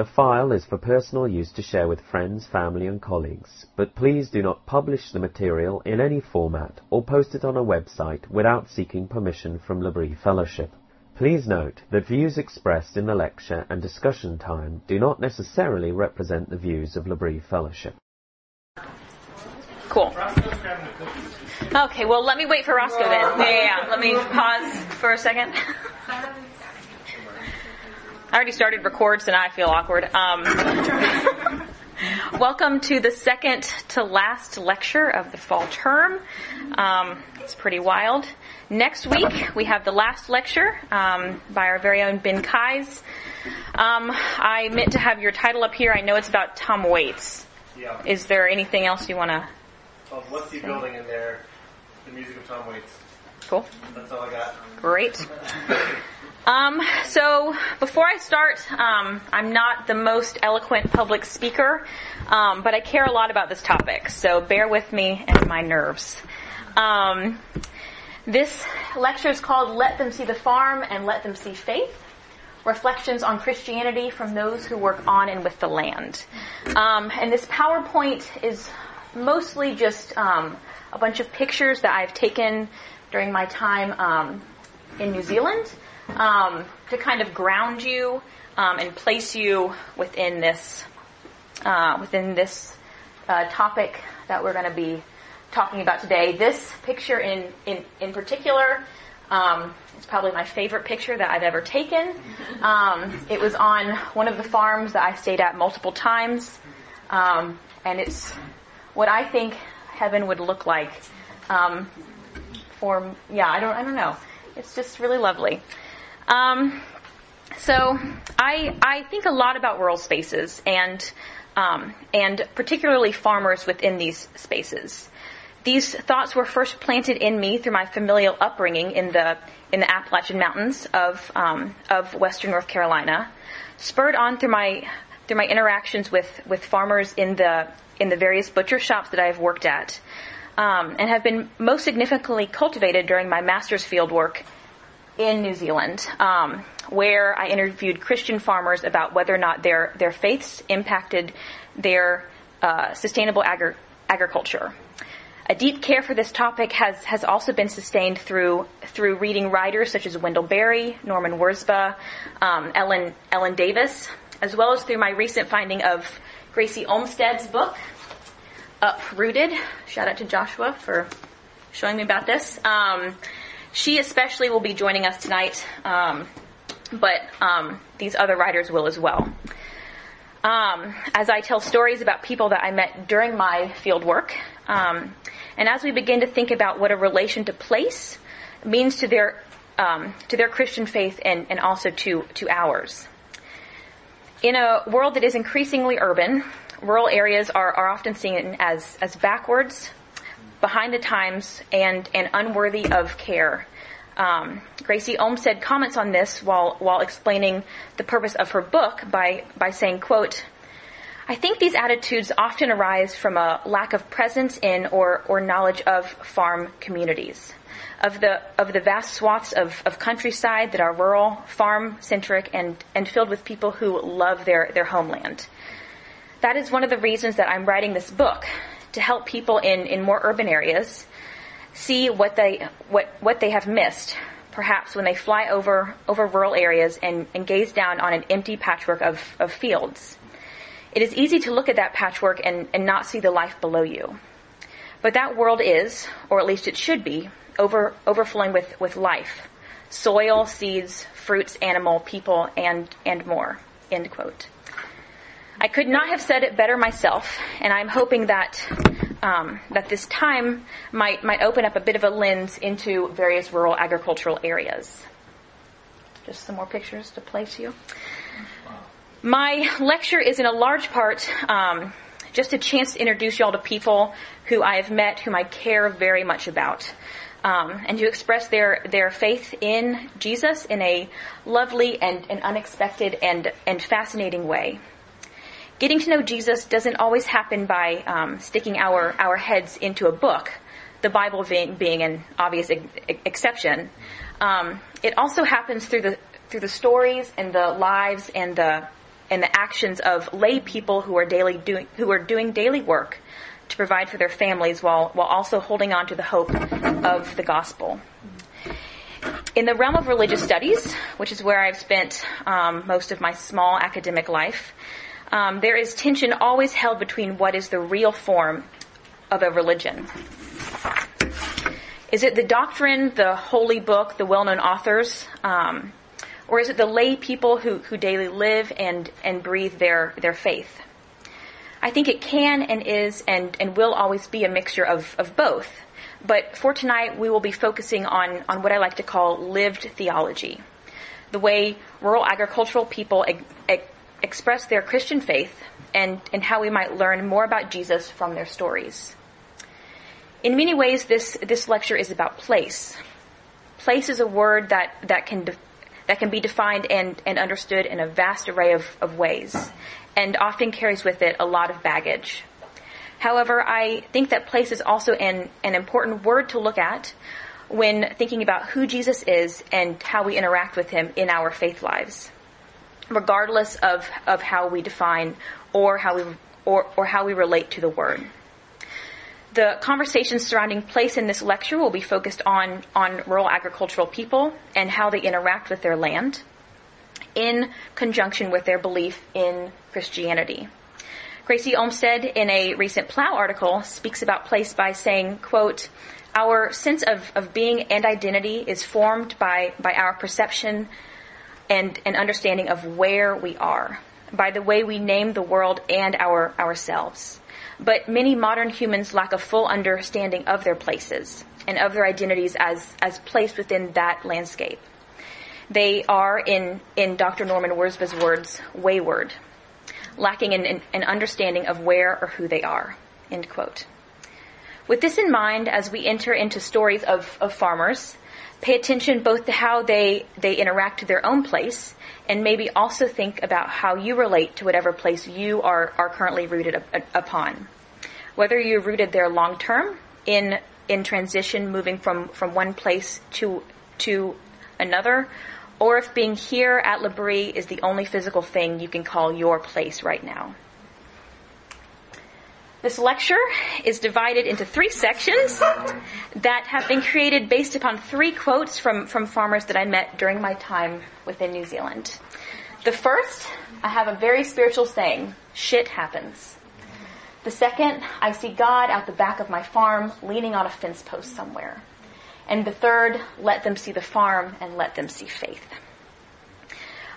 The file is for personal use to share with friends, family and colleagues, but please do not publish the material in any format or post it on a website without seeking permission from L'Abri Fellowship. Please note that views expressed in the lecture and discussion time do not necessarily represent the views of L'Abri Fellowship. Cool. Okay, well, let me wait for Roscoe then. Yeah, yeah, yeah. Let me pause for a second. I already started records and I feel awkward. Um, welcome to the second to last lecture of the fall term. Um, it's pretty wild. Next week we have the last lecture um, by our very own Ben Kais. Um, I meant to have your title up here. I know it's about Tom Waits. Yeah. Is there anything else you want to? Well, what's the building in there? The music of Tom Waits. Cool. That's all I got. Great. Um, so before I start, um, I'm not the most eloquent public speaker, um, but I care a lot about this topic, so bear with me and my nerves. Um, this lecture is called "Let Them See the Farm and Let Them See Faith." Reflections on Christianity from those who work on and with the land. Um, and this PowerPoint is mostly just um, a bunch of pictures that I've taken during my time in New Zealand um, to kind of ground you um, and place you within this uh, within this uh, topic that we're going to be talking about today. This picture in in in particular. Um, it's probably my favorite picture that I've ever taken. Um, it was on one of the farms that I stayed at multiple times, um, and it's what I think heaven would look like. Um, for yeah, I don't I don't know. It's just really lovely. Um, so I I think a lot about rural spaces and um, and particularly farmers within these spaces. These thoughts were first planted in me through my familial upbringing in the in the Appalachian Mountains of um, of Western North Carolina, spurred on through my through my interactions with with farmers in the in the various butcher shops that I have worked at, um, and have been most significantly cultivated during my master's field work in New Zealand, um, where I interviewed Christian farmers about whether or not their their faiths impacted their uh, sustainable agri- agriculture. A deep care for this topic has has also been sustained through through reading writers such as Wendell Berry, Norman Wirzba, um, Ellen Ellen Davis, as well as through my recent finding of Gracy Olmstead's book, Uprooted. Shout out to Joshua for showing me about this. Um, she especially will be joining us tonight, um, but um, these other writers will as well. Um, as I tell stories about people that I met during my field work, um, and as we begin to think about what a relation to place means to their um, to their Christian faith and, and also to to ours. In a world that is increasingly urban, rural areas are, are often seen as as backwards, behind the times and, and unworthy of care. Um, Gracy Olmstead comments on this while, while explaining the purpose of her book by, by saying, quote, I think these attitudes often arise from a lack of presence in or, or knowledge of farm communities, of the, of the vast swaths of, of countryside that are rural, farm centric, and, and filled with people who love their, their homeland. That is one of the reasons that I'm writing this book, to help people in, in more urban areas see what they what what they have missed, perhaps when they fly over over rural areas and, and gaze down on an empty patchwork of, of fields. It is easy to look at that patchwork and, and not see the life below you. But that world is, or at least it should be, over overflowing with, with life. Soil, seeds, fruits, animal, people, and and more. End quote. I could not have said it better myself, and I'm hoping that um, that this time might might open up a bit of a lens into various rural agricultural areas. Just some more pictures to place you. My lecture is in a large part um, just a chance to introduce y'all to people who I have met, whom I care very much about. um, and to express their, their faith in Jesus in a lovely and, and unexpected and, and fascinating way. Getting to know Jesus doesn't always happen by um, sticking our, our heads into a book, the Bible being, being an obvious ex- exception. Um, it also happens through the through the stories and the lives and the and the actions of lay people who are daily doing who are doing daily work to provide for their families while while also holding on to the hope of the gospel. In the realm of religious studies, which is where I've spent um, most of my small academic life, um, there is tension always held between what is the real form of a religion. Is it the doctrine, the holy book, the well-known authors, um, or is it the lay people who, who daily live and, and breathe their, their faith? I think it can and is and, and will always be a mixture of, of both. But for tonight, we will be focusing on, on what I like to call lived theology. The way rural agricultural people express their Christian faith and, and how we might learn more about Jesus from their stories. In many ways, this, this lecture is about place. Place is a word that, that can de- that can be defined and, and understood in a vast array of, of ways and often carries with it a lot of baggage. However, I think that place is also an, an important word to look at when thinking about who Jesus is and how we interact with him in our faith lives, regardless of, of how we define or how we, or, or how we relate to the word. The conversations surrounding place in this lecture will be focused on, on rural agricultural people and how they interact with their land in conjunction with their belief in Christianity. Gracy Olmstead, in a recent Plough article, speaks about place by saying, quote, our sense of, of being and identity is formed by, by our perception and an understanding of where we are, by the way we name the world and our ourselves. But many modern humans lack a full understanding of their places and of their identities as, as placed within that landscape. They are, in, in Dr. Norman Wirzba's words, wayward, lacking an, an understanding of where or who they are. End quote. With this in mind, as we enter into stories of, of farmers, pay attention both to how they, they interact to their own place and maybe also think about how you relate to whatever place you are, are currently rooted upon. Whether you're rooted there long term in in transition, moving from, from one place to to another, or if being here at L'Abri is the only physical thing you can call your place right now. This lecture is divided into three sections that have been created based upon three quotes from, from farmers that I met during my time within New Zealand. The first, I have a very spiritual saying, shit happens. The second, I see God out the back of my farm leaning on a fence post somewhere. And the third, let them see the farm and let them see faith.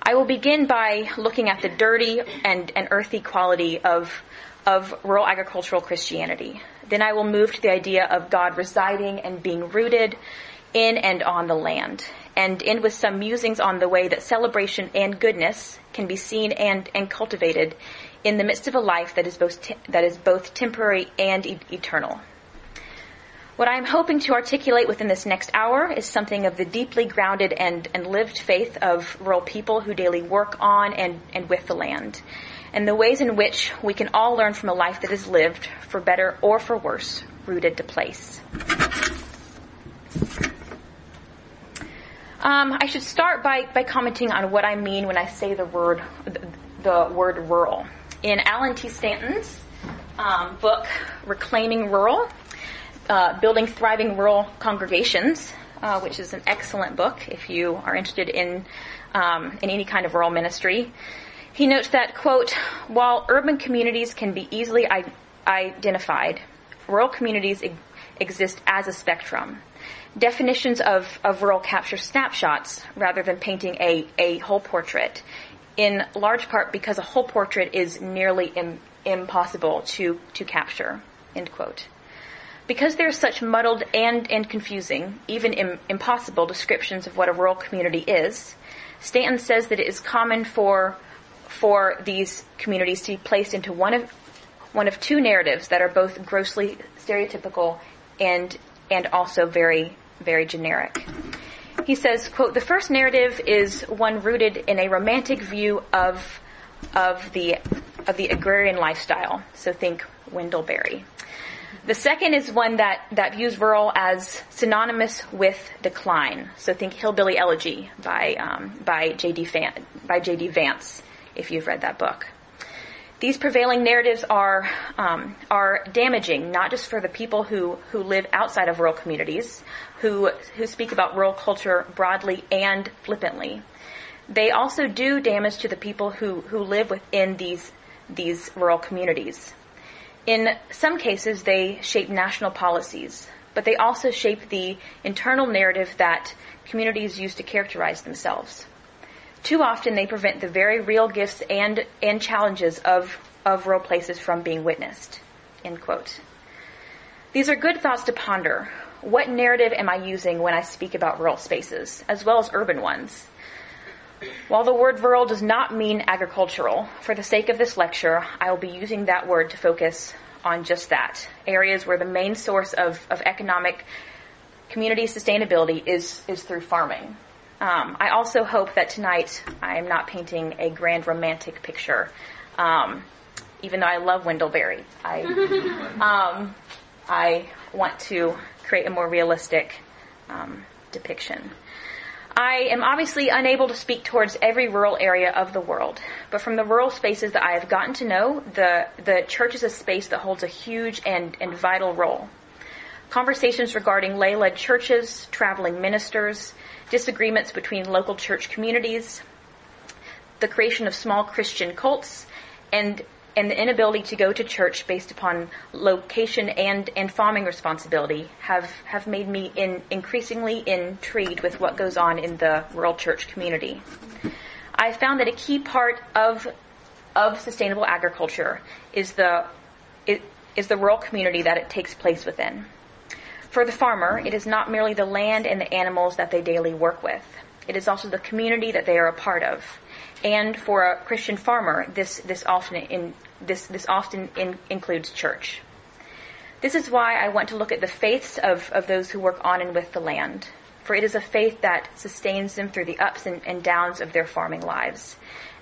I will begin by looking at the dirty and, and earthy quality of of rural agricultural Christianity. Then I will move to the idea of God residing and being rooted in and on the land, and end with some musings on the way that celebration and goodness can be seen and, and cultivated in the midst of a life that is both, te- that is both temporary and e- eternal. What I am hoping to articulate within this next hour is something of the deeply grounded and, and lived faith of rural people who daily work on and, and with the land and the ways in which we can all learn from a life that is lived, for better or for worse, rooted to place. Um, I should start by, by commenting on what I mean when I say the word the word rural. In Allen T. Stanton's um, book Reclaiming Rural, uh, Building Thriving Rural Congregations, uh, which is an excellent book if you are interested in um, in any kind of rural ministry. He notes that, quote, while urban communities can be easily identified, rural communities e- exist as a spectrum. Definitions of, of rural capture snapshots rather than painting a, a whole portrait, in large part because a whole portrait is nearly Im- impossible to, to capture, end quote. Because there are such muddled and, and confusing, even Im- impossible descriptions of what a rural community is, Stanton says that it is common for for these communities to be placed into one of one of two narratives that are both grossly stereotypical and and also very very generic. He says, quote, the first narrative is one rooted in a romantic view of, of the, of the agrarian lifestyle. So think Wendell Berry. The second is one that, that views rural as synonymous with decline. So think Hillbilly Elegy by, um, by J.D. Fan, by J.D. Vance, if you've read that book. These prevailing narratives are, um, are damaging, not just for the people who, who live outside of rural communities, who, who speak about rural culture broadly and flippantly. They also do damage to the people who, who live within these, these rural communities. In some cases, they shape national policies, but they also shape the internal narrative that communities use to characterize themselves. Too often, they prevent the very real gifts and, and challenges of, of rural places from being witnessed. End quote. These are good thoughts to ponder. What narrative am I using when I speak about rural spaces, as well as urban ones? While the word rural does not mean agricultural, for the sake of this lecture, I will be using that word to focus on just that. Areas where the main source of, of economic community sustainability is, is through farming. Um, I also hope that tonight I am not painting a grand romantic picture, um, even though I love Wendell Berry. I, um, I want to create a more realistic um, depiction. I am obviously unable to speak towards every rural area of the world, but from the rural spaces that I have gotten to know, the, the church is a space that holds a huge and, and vital role. Conversations regarding lay led churches, traveling ministers, disagreements between local church communities, the creation of small Christian cults, and and the inability to go to church based upon location and, and farming responsibility have, have made me in, increasingly intrigued with what goes on in the rural church community. I found that a key part of, of sustainable agriculture is the, is the rural community that it takes place within. For the farmer, it is not merely the land and the animals that they daily work with. It is also the community that they are a part of. And for a Christian farmer, this, this often, in, this, this often in, includes church. This is why I want to look at the faiths of, of those who work on and with the land. For it is a faith that sustains them through the ups and, and downs of their farming lives.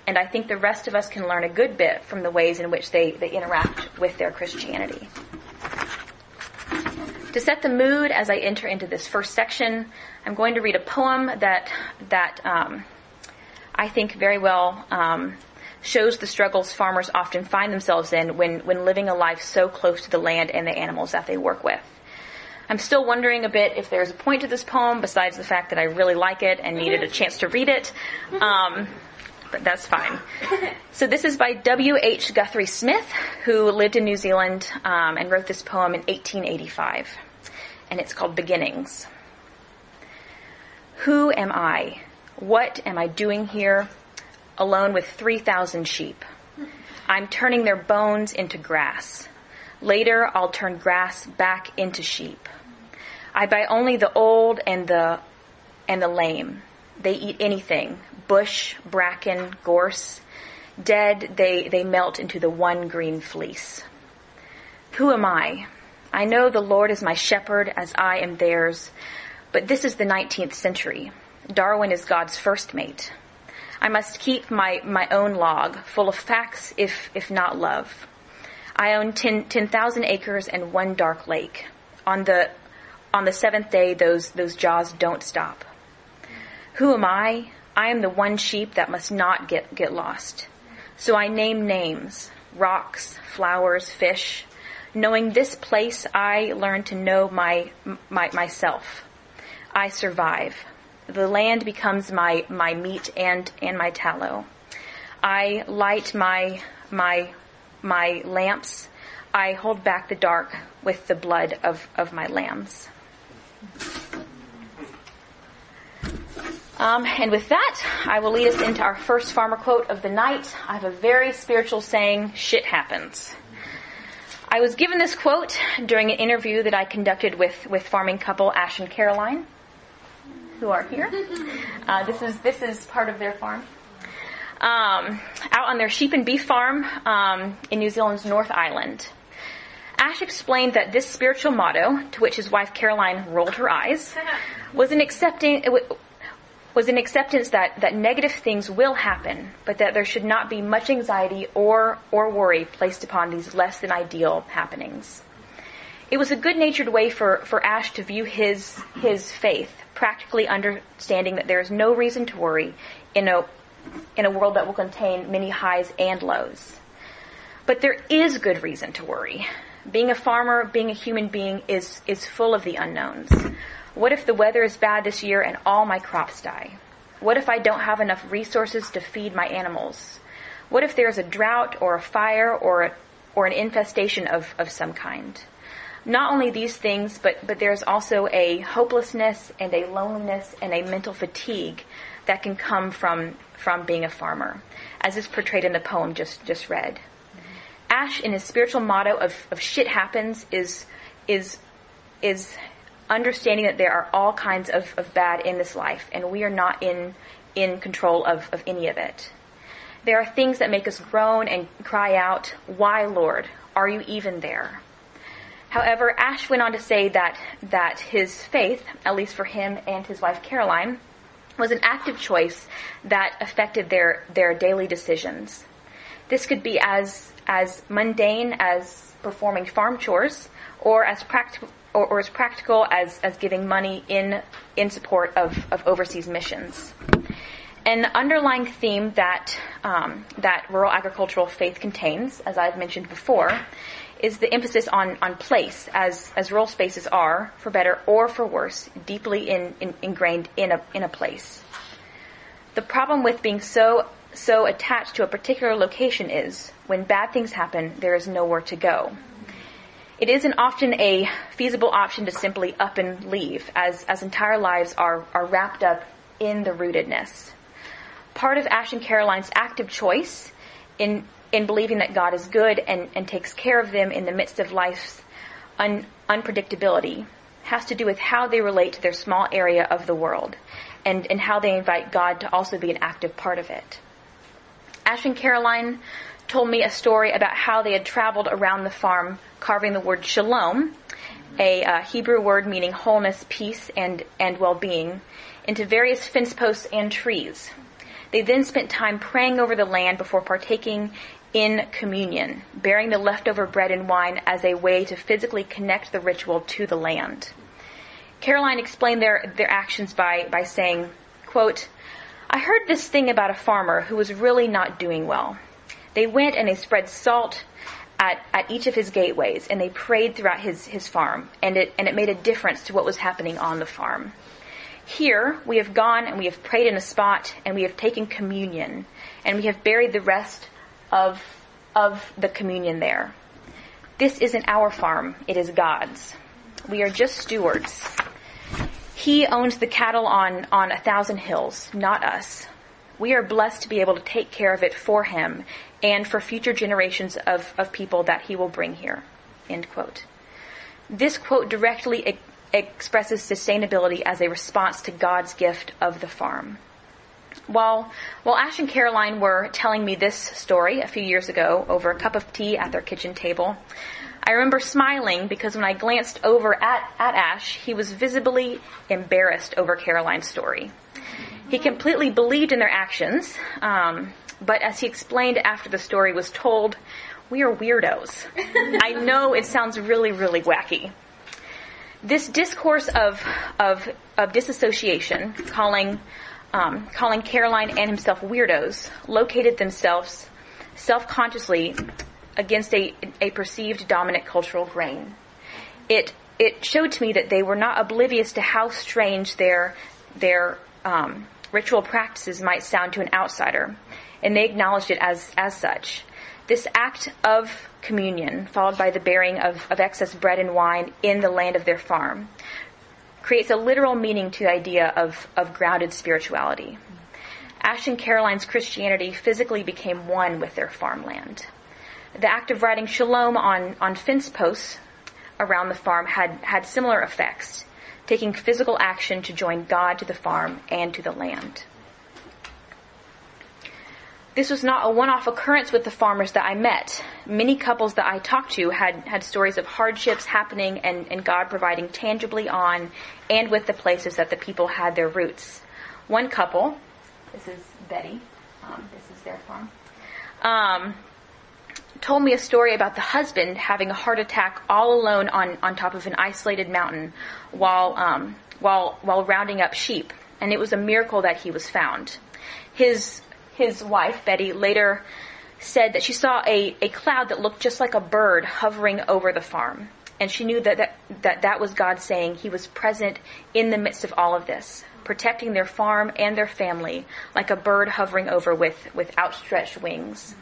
And I think the rest of us can learn a good bit from the ways in which they, they interact with their Christianity. To set the mood as I enter into this first section, I'm going to read a poem that that um, I think very well um, shows the struggles farmers often find themselves in when, when living a life so close to the land and the animals that they work with. I'm still wondering a bit if there's a point to this poem besides the fact that I really like it and needed a chance to read it. Um, but that's fine. So this is by W.H. Guthrie Smith, who lived in New Zealand um, and wrote this poem in 1885. And it's called Beginnings. Who am I? What am I doing here? Alone with 3,000 sheep. I'm turning their bones into grass. Later, I'll turn grass back into sheep. I buy only the old and the and the lame. They eat anything, bush, bracken, gorse. Dead, they, they melt into the one green fleece. Who am I? I know the Lord is my shepherd as I am theirs, but this is the 19th century. Darwin is God's first mate. I must keep my, my own log, full of facts, if, if not love. I own 10,000 10, acres and one dark lake. On the, on the seventh day, those, those jaws don't stop. Who am I? I am the one sheep that must not get, get lost. So I name names, rocks, flowers, fish. Knowing this place, I learn to know my, my, myself. I survive. The land becomes my, my meat and, and my tallow. I light my, my, my lamps. I hold back the dark with the blood of, of my lambs. Um, and with that, I will lead us into our first farmer quote of the night. I have a very spiritual saying, shit happens. I was given this quote during an interview that I conducted with, with farming couple Ash and Caroline, who are here. Uh, this is this is part of their farm. Um, out on their sheep and beef farm um, in New Zealand's North Island. Ash explained that this spiritual motto, to which his wife Caroline rolled her eyes, was an accepting was an acceptance that, that negative things will happen, but that there should not be much anxiety or or worry placed upon these less than ideal happenings. It was a good-natured way for, for Ash to view his his faith, practically understanding that there is no reason to worry in a in a world that will contain many highs and lows. But there is good reason to worry. Being a farmer, being a human being is, is full of the unknowns. What if the weather is bad this year and all my crops die? What if I don't have enough resources to feed my animals? What if there's a drought or a fire or, a, or an infestation of, of some kind? Not only these things, but, but there's also a hopelessness and a loneliness and a mental fatigue that can come from, from being a farmer, as is portrayed in the poem just, just read. Ash, in his spiritual motto of, of shit happens, is, is, is understanding that there are all kinds of, of bad in this life, and we are not in, in control of, of any of it. There are things that make us groan and cry out, Why, Lord? Are you even there? However, Ash went on to say that, that his faith, at least for him and his wife Caroline, was an active choice that affected their, their daily decisions. This could be as as mundane as performing farm chores or as practical or, or, as practical as, as giving money in in support of, of overseas missions. An underlying theme that um, that rural agricultural faith contains, as I've mentioned before, is the emphasis on, on place, as as rural spaces are, for better or for worse, deeply in, in, ingrained in a in a place. The problem with being so so attached to a particular location is when bad things happen, there is nowhere to go. It isn't often a feasible option to simply up and leave, as, as entire lives are, are wrapped up in the rootedness. Part of Ash and Caroline's active choice in, in believing that God is good and, and takes care of them in the midst of life's un, unpredictability has to do with how they relate to their small area of the world and, and how they invite God to also be an active part of it. Ash and Caroline told me a story about how they had traveled around the farm carving the word shalom, a uh, Hebrew word meaning wholeness, peace, and, and well-being, into various fence posts and trees. They then spent time praying over the land before partaking in communion, bearing the leftover bread and wine as a way to physically connect the ritual to the land. Caroline explained their, their actions by, by saying, quote, I heard this thing about a farmer who was really not doing well. They went and they spread salt at, at each of his gateways and they prayed throughout his, his farm and it, and it made a difference to what was happening on the farm. Here, we have gone and we have prayed in a spot and we have taken communion and we have buried the rest of, of the communion there. This isn't our farm, it is God's. We are just stewards. He owns the cattle on, on a thousand hills, not us. We are blessed to be able to take care of it for him and for future generations of, of people that he will bring here. End quote. This quote directly e- expresses sustainability as a response to God's gift of the farm. While, while Ash and Caroline were telling me this story a few years ago over a cup of tea at their kitchen table, I remember smiling because when I glanced over at, at Ash, he was visibly embarrassed over Caroline's story. He completely believed in their actions, um, but as he explained after the story was told, we are weirdos. I know it sounds really, really wacky. This discourse of, of, of disassociation, calling, um, calling Caroline and himself weirdos, located themselves self-consciously against a, a perceived dominant cultural grain. It, it showed to me that they were not oblivious to how strange their, their um, ritual practices might sound to an outsider, and they acknowledged it as, as such. This act of communion, followed by the bearing of, of excess bread and wine in the land of their farm, creates a literal meaning to the idea of, of grounded spirituality. Ash and Caroline's Christianity physically became one with their farmland. The act of writing shalom on, on fence posts around the farm had, had similar effects, taking physical action to join God to the farm and to the land. this was not a one-off occurrence with the farmers that I met. Many couples that I talked to had, had stories of hardships happening and, and God providing tangibly on and with the places that the people had their roots. One couple, this is Betty, um, this is their farm, um, told me a story about the husband having a heart attack all alone on, on top of an isolated mountain while, um, while, while rounding up sheep. And it was a miracle that he was found. His his wife, Betty, later said that she saw a, a cloud that looked just like a bird hovering over the farm. And she knew that that, that that was God saying he was present in the midst of all of this, protecting their farm and their family like a bird hovering over with, with outstretched wings.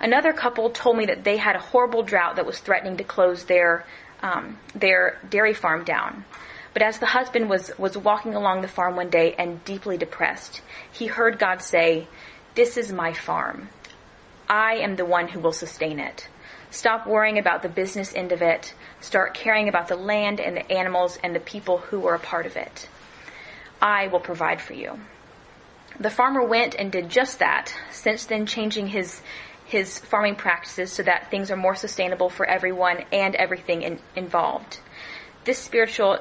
Another couple told me that they had a horrible drought that was threatening to close their, um, their dairy farm down. But as the husband was, was walking along the farm one day and deeply depressed, he heard God say, This is my farm. I am the one who will sustain it. Stop worrying about the business end of it. Start caring about the land and the animals and the people who are a part of it. I will provide for you. The farmer went and did just that, since then changing his his farming practices so that things are more sustainable for everyone and everything in, involved this spiritual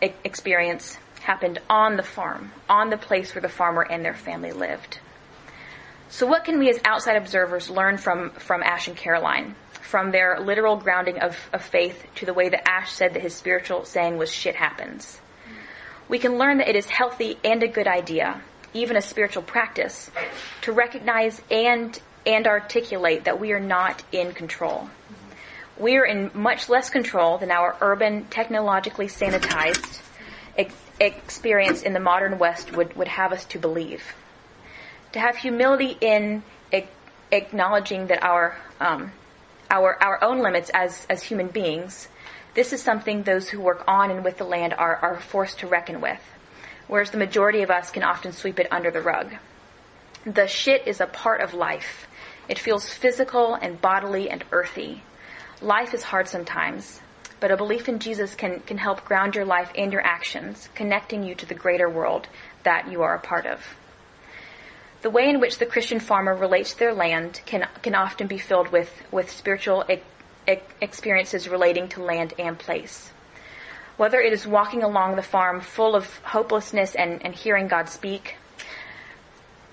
experience happened on the farm, on the place where the farmer and their family lived. So what can we as outside observers learn from, from Ash and Caroline? From their literal grounding of, of faith to the way that Ash said that his spiritual saying was shit happens. We can learn that it is healthy and a good idea, even a spiritual practice, to recognize and and articulate that we are not in control we are in much less control than our urban, technologically sanitized ex- experience in the modern West would, would have us to believe. To have humility in acknowledging that our, um, our, our own limits as, as human beings, this is something those who work on and with the land are, are forced to reckon with, whereas the majority of us can often sweep it under the rug. The shit is a part of life. It feels physical and bodily and earthy. Life is hard sometimes, but a belief in Jesus can, can help ground your life and your actions, connecting you to the greater world that you are a part of. The way in which the Christian farmer relates to their land can, can often be filled with, with spiritual e- e- experiences relating to land and place. Whether it is walking along the farm full of hopelessness and, and hearing God speak,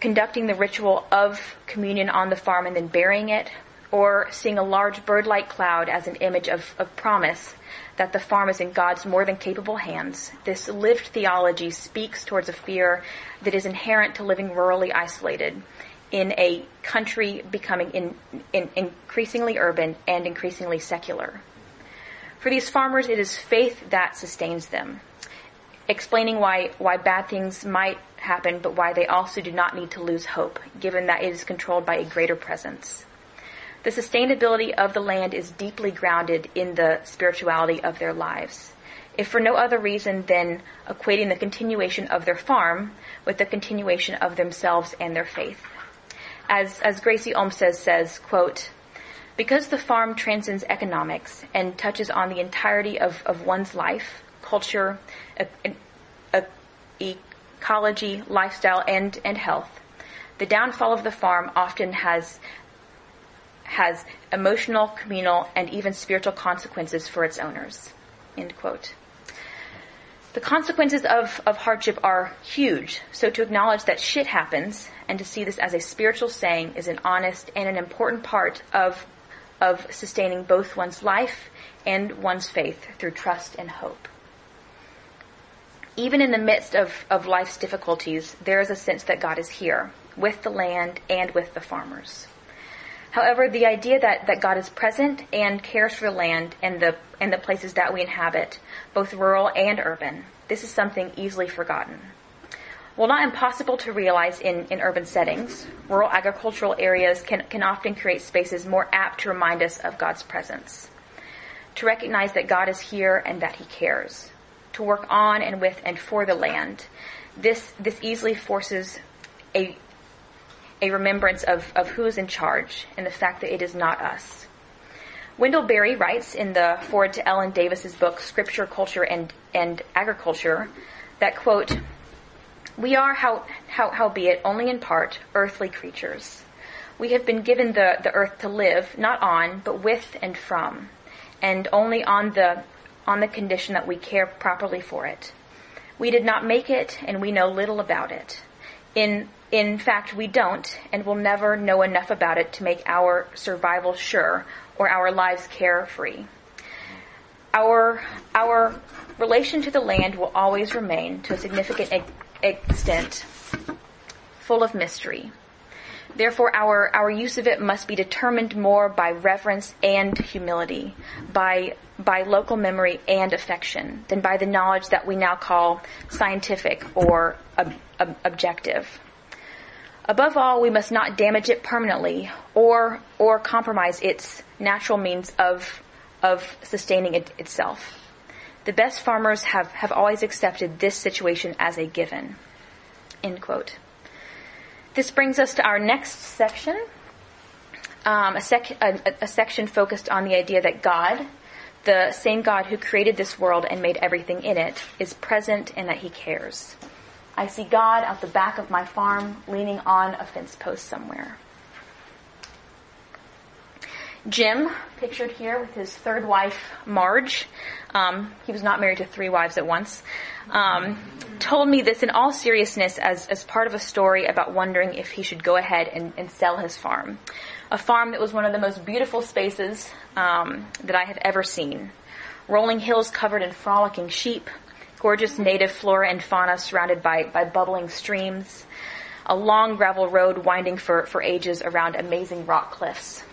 conducting the ritual of communion on the farm and then burying it, or seeing a large bird-like cloud as an image of, of promise that the farm is in God's more than capable hands. This lived theology speaks towards a fear that is inherent to living rurally isolated in a country becoming in, in, increasingly urban and increasingly secular. For these farmers, it is faith that sustains them, explaining why, why bad things might happen, but why they also do not need to lose hope, given that it is controlled by a greater presence. The sustainability of the land is deeply grounded in the spirituality of their lives. If for no other reason than equating the continuation of their farm with the continuation of themselves and their faith. As, as Gracy Olmstead says, quote, because the farm transcends economics and touches on the entirety of, of one's life, culture, ecology, lifestyle, and, and health, the downfall of the farm often has has emotional, communal, and even spiritual consequences for its owners. End quote. The consequences of, of hardship are huge, so to acknowledge that shit happens and to see this as a spiritual saying is an honest and an important part of, of sustaining both one's life and one's faith through trust and hope. Even in the midst of, of life's difficulties, there is a sense that God is here, with the land and with the farmers. However, the idea that, that God is present and cares for the land and the, and the places that we inhabit, both rural and urban, this is something easily forgotten. While not impossible to realize in, in urban settings, rural agricultural areas can, can often create spaces more apt to remind us of God's presence. To recognize that God is here and that He cares. To work on and with and for the land. This, this easily forces a, a remembrance of, of who is in charge and the fact that it is not us. Wendell Berry writes in the foreword to Ellen Davis's book, Scripture, Culture, and, and Agriculture, that quote, we are, how, how, howbeit only in part, earthly creatures. We have been given the, the earth to live, not on, but with and from, and only on the, on the condition that we care properly for it. We did not make it, and we know little about it. In, in fact, we don't, and will never know enough about it to make our survival sure or our lives carefree. Our, our relation to the land will always remain, to a significant extent, full of mystery. Therefore, our, our use of it must be determined more by reverence and humility, by, by local memory and affection, than by the knowledge that we now call scientific or ob, ob, objective. Above all, we must not damage it permanently or, or compromise its natural means of, of sustaining it itself. The best farmers have, have always accepted this situation as a given. End quote. This brings us to our next section, um, a, sec- a, a section focused on the idea that God, the same God who created this world and made everything in it, is present and that he cares. I see God out the back of my farm leaning on a fence post somewhere. Jim, pictured here with his third wife, Marge, um, he was not married to three wives at once, um, told me this in all seriousness as, as part of a story about wondering if he should go ahead and, and sell his farm. A farm that was one of the most beautiful spaces um, that I have ever seen. Rolling hills covered in frolicking sheep, gorgeous native flora and fauna surrounded by, by bubbling streams, a long gravel road winding for, for ages around amazing rock cliffs.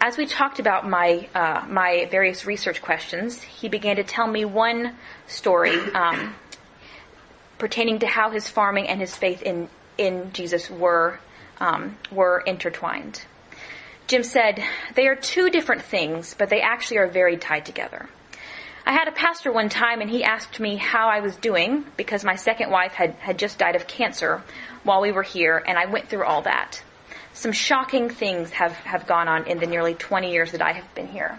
As we talked about my uh, my various research questions, he began to tell me one story um, pertaining to how his farming and his faith in in Jesus were um, were intertwined. Jim said, "They are two different things, but they actually are very tied together." I had a pastor one time and he asked me how I was doing because my second wife had, had just died of cancer while we were here and I went through all that some shocking things have, have gone on in the nearly 20 years that I have been here.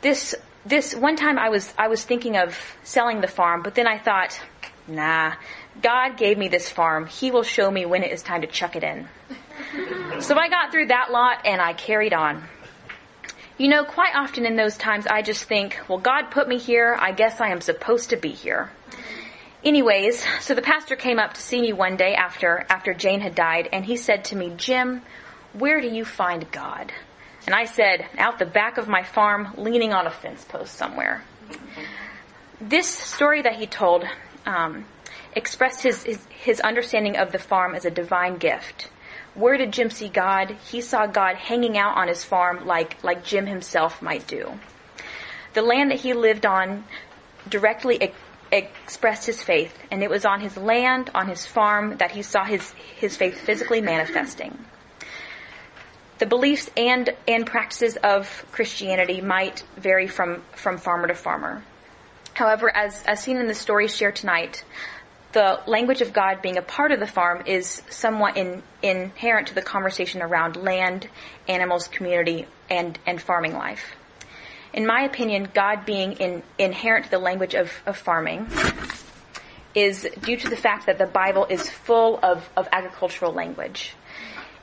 This, this, one time I was, I was thinking of selling the farm, but then I thought, nah, God gave me this farm. He will show me when it is time to chuck it in. So I got through that lot and I carried on. You know, quite often in those times I just think, well, God put me here. I guess I am supposed to be here. Anyways, so the pastor came up to see me one day after after Jane had died, and he said to me, "Jim, where do you find God?" And I said, "Out the back of my farm, leaning on a fence post somewhere." This story that he told um, expressed his, his his understanding of the farm as a divine gift. Where did Jim see God? He saw God hanging out on his farm like like Jim himself might do. The land that he lived on directly expressed his faith, and it was on his land, on his farm, that he saw his, his faith physically manifesting. The beliefs and, and practices of Christianity might vary from, from farmer to farmer. However, as, as seen in the story shared tonight, the language of God being a part of the farm is somewhat in, inherent to the conversation around land, animals, community, and, and farming life in my opinion, God being in, inherent to the language of, of farming is due to the fact that the Bible is full of, of agricultural language.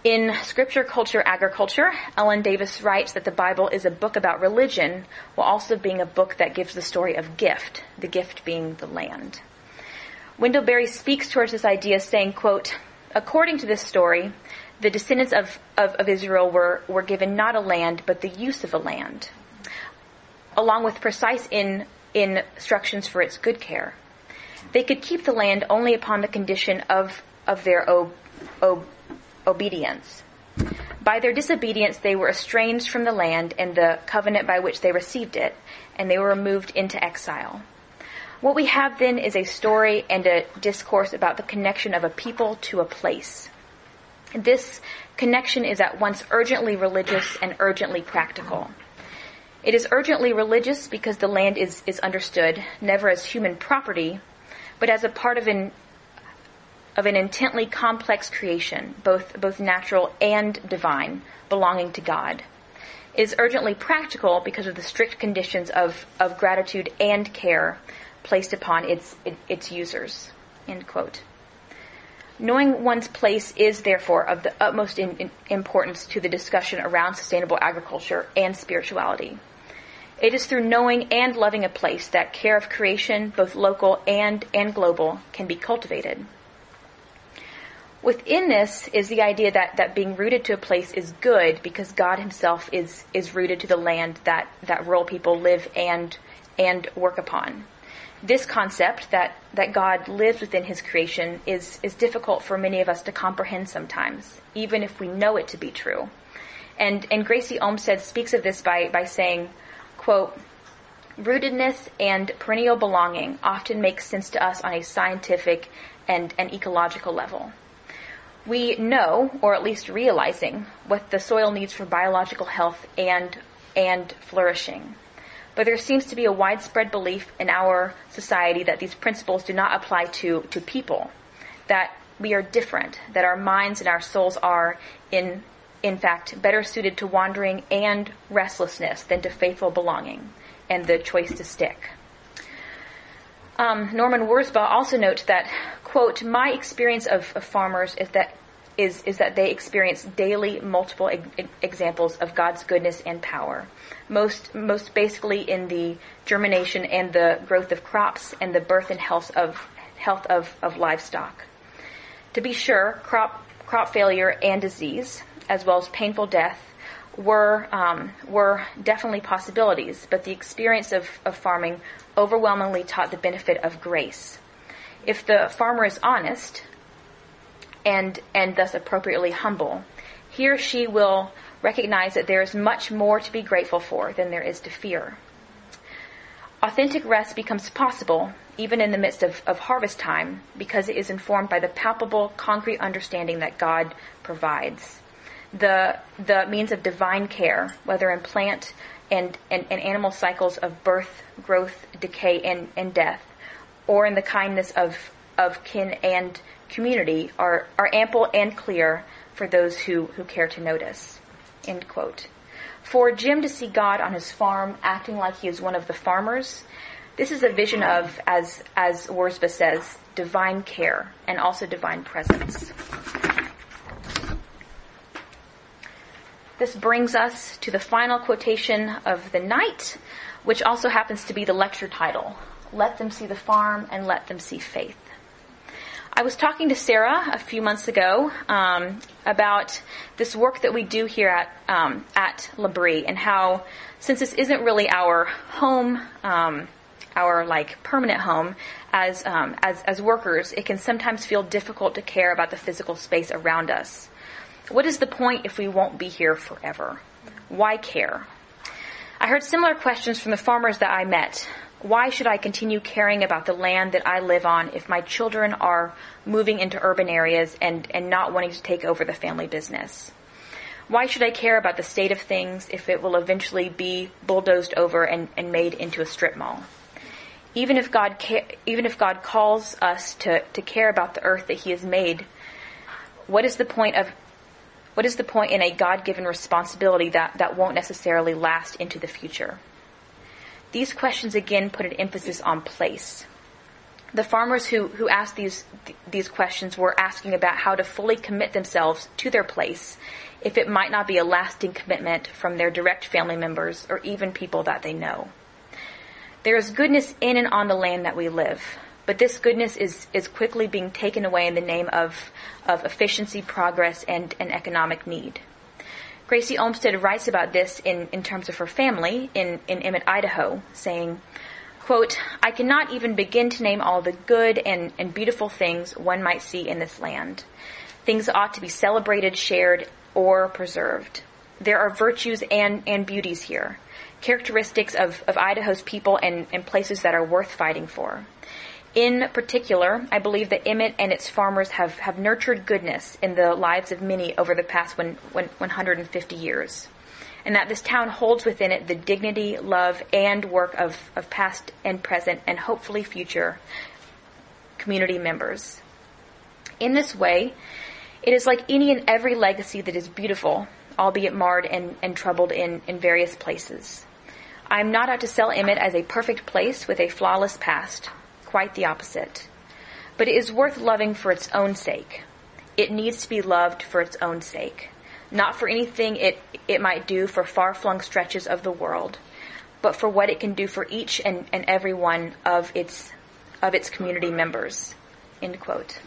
In Scripture, Culture, Agriculture, Ellen Davis writes that the Bible is a book about religion while also being a book that gives the story of gift, the gift being the land. Wendell Berry speaks towards this idea saying, quote, according to this story, the descendants of, of, of Israel were, were given not a land, but the use of a land along with precise in, instructions for its good care. They could keep the land only upon the condition of, of their ob, ob, obedience. By their disobedience, they were estranged from the land and the covenant by which they received it, and they were removed into exile. What we have then is a story and a discourse about the connection of a people to a place. This connection is at once urgently religious and urgently practical. It is urgently religious because the land is, is understood never as human property, but as a part of an of an intently complex creation, both both natural and divine, belonging to God. It is urgently practical because of the strict conditions of, of gratitude and care placed upon its its users. End quote. Knowing one's place is therefore of the utmost in, in importance to the discussion around sustainable agriculture and spirituality. It is through knowing and loving a place that care of creation, both local and, and global, can be cultivated. Within this is the idea that, that being rooted to a place is good because God himself is, is rooted to the land that, that rural people live and, and work upon this concept that, that God lives within his creation is, is difficult for many of us to comprehend sometimes, even if we know it to be true. And, and Gracy Olmstead speaks of this by, by saying, quote, rootedness and perennial belonging often make sense to us on a scientific and, and ecological level. We know, or at least realizing, what the soil needs for biological health and, and flourishing. But there seems to be a widespread belief in our society that these principles do not apply to, to people, that we are different, that our minds and our souls are, in, in fact, better suited to wandering and restlessness than to faithful belonging and the choice to stick. Um, Norman Wirzba also notes that, quote, my experience of, of farmers is that is, is that they experience daily multiple e- examples of God's goodness and power. Most, most basically in the germination and the growth of crops and the birth and health of, health of, of livestock. To be sure, crop, crop failure and disease, as well as painful death, were, um, were definitely possibilities, but the experience of, of farming overwhelmingly taught the benefit of grace. If the farmer is honest, and, and thus appropriately humble, he or she will recognize that there is much more to be grateful for than there is to fear. Authentic rest becomes possible even in the midst of, of harvest time because it is informed by the palpable, concrete understanding that God provides. The, the means of divine care, whether in plant and, and, and animal cycles of birth, growth, decay, and, and death, or in the kindness of, of kin and community are, are ample and clear for those who, who care to notice. End quote. For Jim to see God on his farm acting like he is one of the farmers, this is a vision of, as, as Wirzba says, divine care and also divine presence. This brings us to the final quotation of the night, which also happens to be the lecture title. Let them see the farm and let them see faith. I was talking to Sarah a few months ago um, about this work that we do here at um, at L'Abri and how, since this isn't really our home, um, our like permanent home as um, as as workers, it can sometimes feel difficult to care about the physical space around us. What is the point if we won't be here forever? Why care? I heard similar questions from the farmers that I met why should I continue caring about the land that I live on if my children are moving into urban areas and, and not wanting to take over the family business? Why should I care about the state of things if it will eventually be bulldozed over and, and made into a strip mall? Even if God, ca- even if God calls us to, to care about the earth that He has made, what is the point of what is the point in a God-given responsibility that, that won't necessarily last into the future? These questions again put an emphasis on place. The farmers who, who asked these, these questions were asking about how to fully commit themselves to their place if it might not be a lasting commitment from their direct family members or even people that they know. There is goodness in and on the land that we live, but this goodness is, is quickly being taken away in the name of, of efficiency, progress, and, and economic need. Gracy Olmstead writes about this in, in terms of her family in, in Emmett, Idaho, saying, quote, I cannot even begin to name all the good and, and beautiful things one might see in this land. Things ought to be celebrated, shared, or preserved. There are virtues and, and beauties here, characteristics of, of Idaho's people and, and places that are worth fighting for. In particular, I believe that Emmett and its farmers have, have nurtured goodness in the lives of many over the past one, one, 150 years. And that this town holds within it the dignity, love, and work of, of past and present and hopefully future community members. In this way, it is like any and every legacy that is beautiful, albeit marred and, and troubled in, in various places. I am not out to sell Emmett as a perfect place with a flawless past quite the opposite. But it is worth loving for its own sake. It needs to be loved for its own sake. Not for anything it, it might do for far-flung stretches of the world, but for what it can do for each and, and every one of its, of its community members. End quote.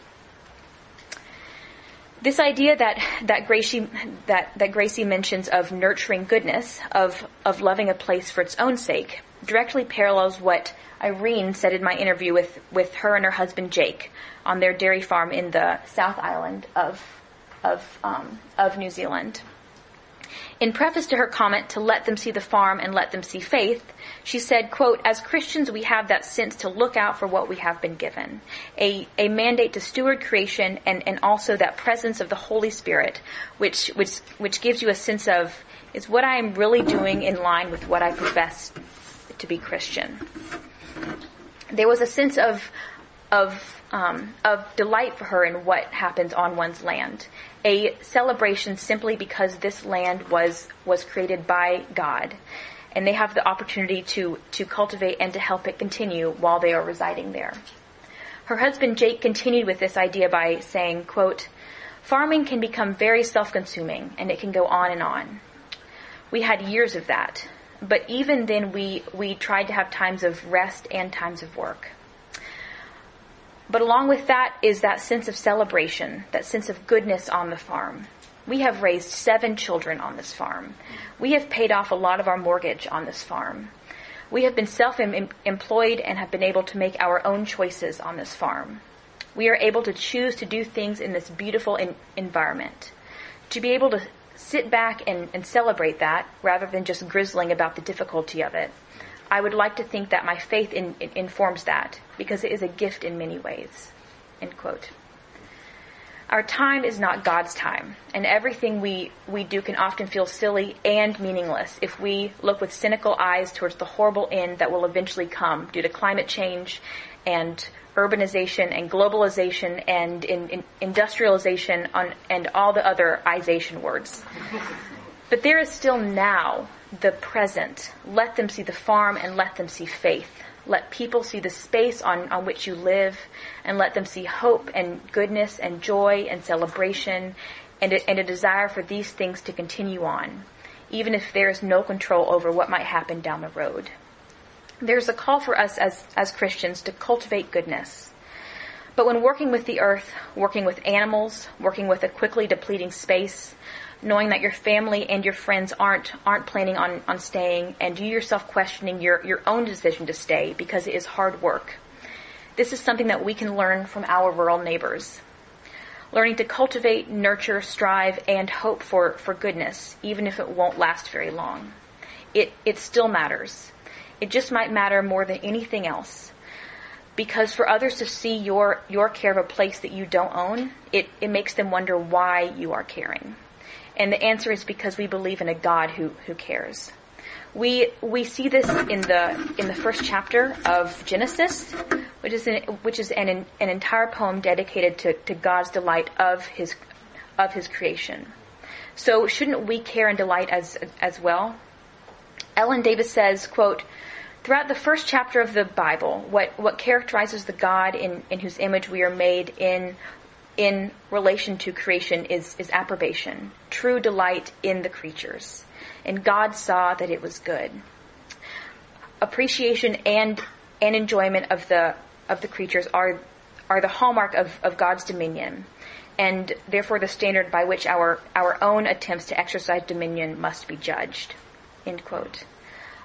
This idea that, that Gracy, that, that Gracy mentions of nurturing goodness, of, of loving a place for its own sake, directly parallels what Irene said in my interview with, with her and her husband Jake on their dairy farm in the South Island of, of, um, of New Zealand. In preface to her comment to let them see the farm and let them see faith, she said, quote, as Christians we have that sense to look out for what we have been given. A, a mandate to steward creation and, and also that presence of the Holy Spirit, which, which, which gives you a sense of, is what I am really doing in line with what I profess to be Christian. There was a sense of, of um, of delight for her in what happens on one's land. A celebration simply because this land was was created by God, and they have the opportunity to to cultivate and to help it continue while they are residing there. Her husband Jake continued with this idea by saying, "quote Farming can become very self-consuming, and it can go on and on. We had years of that, but even then, we we tried to have times of rest and times of work." But along with that is that sense of celebration, that sense of goodness on the farm. We have raised seven children on this farm. We have paid off a lot of our mortgage on this farm. We have been self-employed and have been able to make our own choices on this farm. We are able to choose to do things in this beautiful in- environment. To be able to sit back and, and celebrate that rather than just grizzling about the difficulty of it I would like to think that my faith in, in, informs that because it is a gift in many ways. End quote. Our time is not God's time, and everything we, we do can often feel silly and meaningless if we look with cynical eyes towards the horrible end that will eventually come due to climate change and urbanization and globalization and in, in industrialization on, and all the other ization words. But there is still now the present. Let them see the farm and let them see faith. Let people see the space on, on which you live and let them see hope and goodness and joy and celebration and a, and a desire for these things to continue on, even if there is no control over what might happen down the road. There's a call for us as, as Christians to cultivate goodness. But when working with the earth, working with animals, working with a quickly depleting space, knowing that your family and your friends aren't aren't planning on, on staying and you yourself questioning your, your own decision to stay because it is hard work. This is something that we can learn from our rural neighbors. Learning to cultivate, nurture, strive, and hope for, for goodness, even if it won't last very long. It, it still matters. It just might matter more than anything else. Because for others to see your, your care of a place that you don't own, it, it makes them wonder why you are caring. And the answer is because we believe in a God who, who cares. We, we see this in the, in the first chapter of Genesis, which is an, which is an, an entire poem dedicated to, to God's delight of his, of his creation. So shouldn't we care and delight as, as well? Ellen Davis says, quote, Throughout the first chapter of the Bible, what, what characterizes the God in, in whose image we are made in in relation to creation is, is approbation, true delight in the creatures. And God saw that it was good. Appreciation and, and enjoyment of the, of the creatures are, are the hallmark of, of God's dominion and therefore the standard by which our, our own attempts to exercise dominion must be judged. End quote.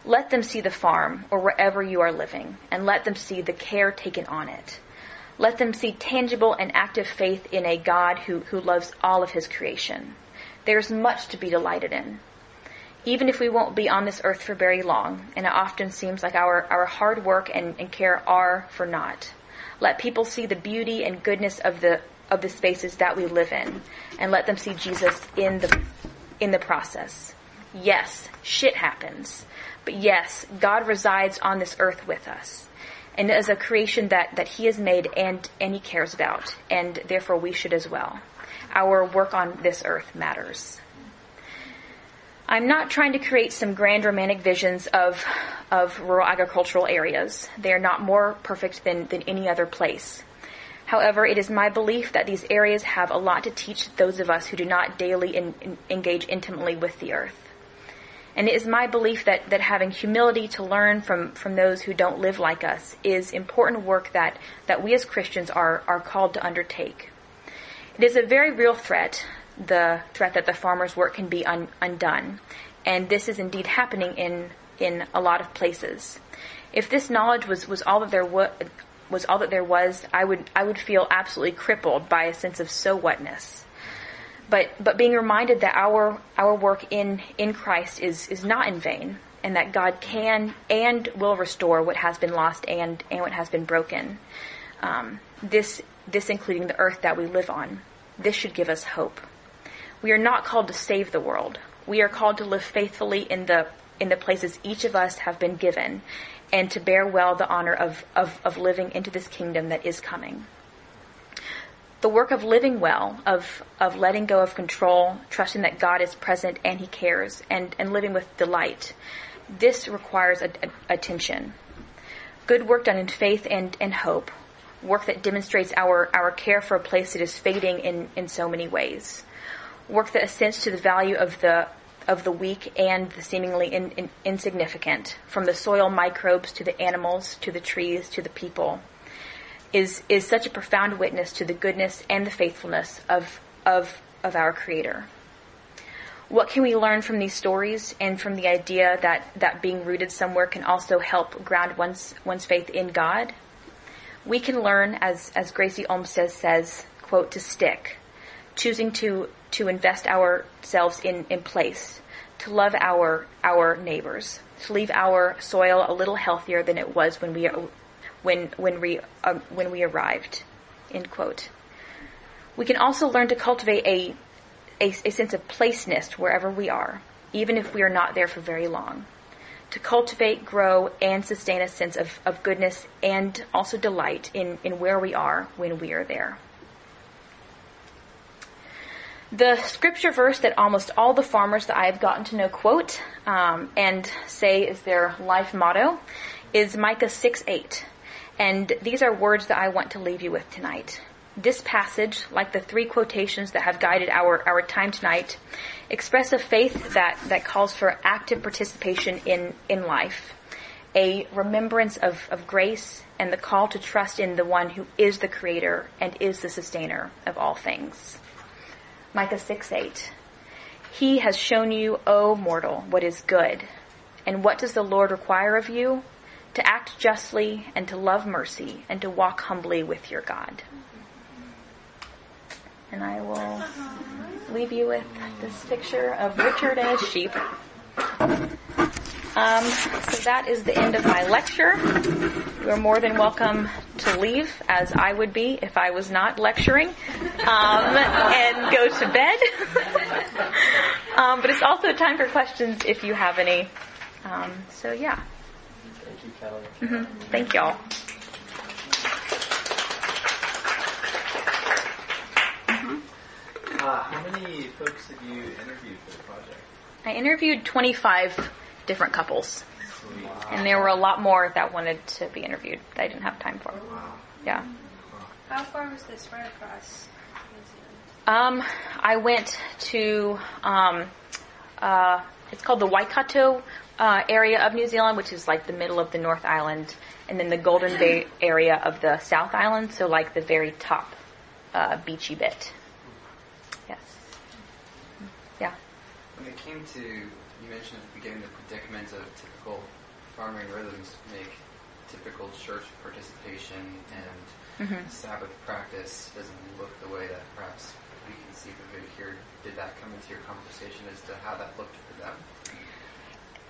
Let them see the farm or wherever you are living, and let them see the care taken on it. Let them see tangible and active faith in a God who, who loves all of his creation. There's much to be delighted in. Even if we won't be on this earth for very long, and it often seems like our, our hard work and, and care are for naught. Let people see the beauty and goodness of the of the spaces that we live in, and let them see Jesus in the in the process. Yes, shit happens. But yes, God resides on this earth with us and as a creation that, that he has made and, and he cares about, and therefore we should as well. Our work on this earth matters. I'm not trying to create some grand romantic visions of, of rural agricultural areas. They are not more perfect than, than any other place. However, it is my belief that these areas have a lot to teach those of us who do not daily in, in, engage intimately with the earth. And it is my belief that, that having humility to learn from, from those who don't live like us is important work that, that we as Christians are, are called to undertake. It is a very real threat, the threat that the farmer's work can be un, undone. And this is indeed happening in, in a lot of places. If this knowledge was, was all that there was, was all that there was, I would, I would feel absolutely crippled by a sense of so whatness but but being reminded that our our work in in Christ is is not in vain and that God can and will restore what has been lost and and what has been broken. Um, this this including the earth that we live on. This should give us hope. We are not called to save the world. We are called to live faithfully in the in the places each of us have been given and to bear well the honor of, of, of living into this kingdom that is coming the work of living well, of, of letting go of control, trusting that God is present and He cares, and, and living with delight. This requires a, a, attention. Good work done in faith and, and hope. Work that demonstrates our, our care for a place that is fading in, in so many ways. Work that ascends to the value of the of the weak and the seemingly in, in, insignificant, from the soil microbes to the animals to the trees to the people is, is such a profound witness to the goodness and the faithfulness of, of, of our Creator. What can we learn from these stories and from the idea that, that being rooted somewhere can also help ground one's, one's faith in God? We can learn, as, as Gracy Olmstead says, quote, to stick, choosing to, to invest ourselves in, in place, to love our, our neighbors, to leave our soil a little healthier than it was when we, when when we uh, when we arrived. End quote. We can also learn to cultivate a, a, a sense of placeness wherever we are, even if we are not there for very long. To cultivate, grow, and sustain a sense of, of goodness and also delight in, in where we are when we are there. The scripture verse that almost all the farmers that I have gotten to know quote um, and say is their life motto is Micah 6 8. And these are words that I want to leave you with tonight. This passage, like the three quotations that have guided our, our time tonight, express a faith that, that calls for active participation in, in life, a remembrance of, of grace, and the call to trust in the one who is the creator and is the sustainer of all things. Micah 6 8. He has shown you, O mortal, what is good. And what does the Lord require of you? To act justly and to love mercy and to walk humbly with your God. And I will leave you with this picture of Richard and his sheep. Um, so that is the end of my lecture. You are more than welcome to leave, as I would be if I was not lecturing, um, and go to bed. um, but it's also time for questions if you have any. Um, so yeah you, Kelly. Mm-hmm. Thank y'all. Mm-hmm. Uh, how many folks have you interviewed for the project? I interviewed 25 different couples. Wow. And there were a lot more that wanted to be interviewed that I didn't have time for. Wow. Yeah. How far was this spread across um, I went to, um, uh, it's called the Waikato uh, area of New Zealand, which is like the middle of the North Island, and then the Golden Bay area of the South Island, so like the very top uh, beachy bit. Yes. Yeah. When it came to, you mentioned at the beginning the predicament of typical farming rhythms make typical church participation and mm-hmm. Sabbath practice doesn't look the way that perhaps we conceive of it here. Did that come into your conversation as to how that looked for them?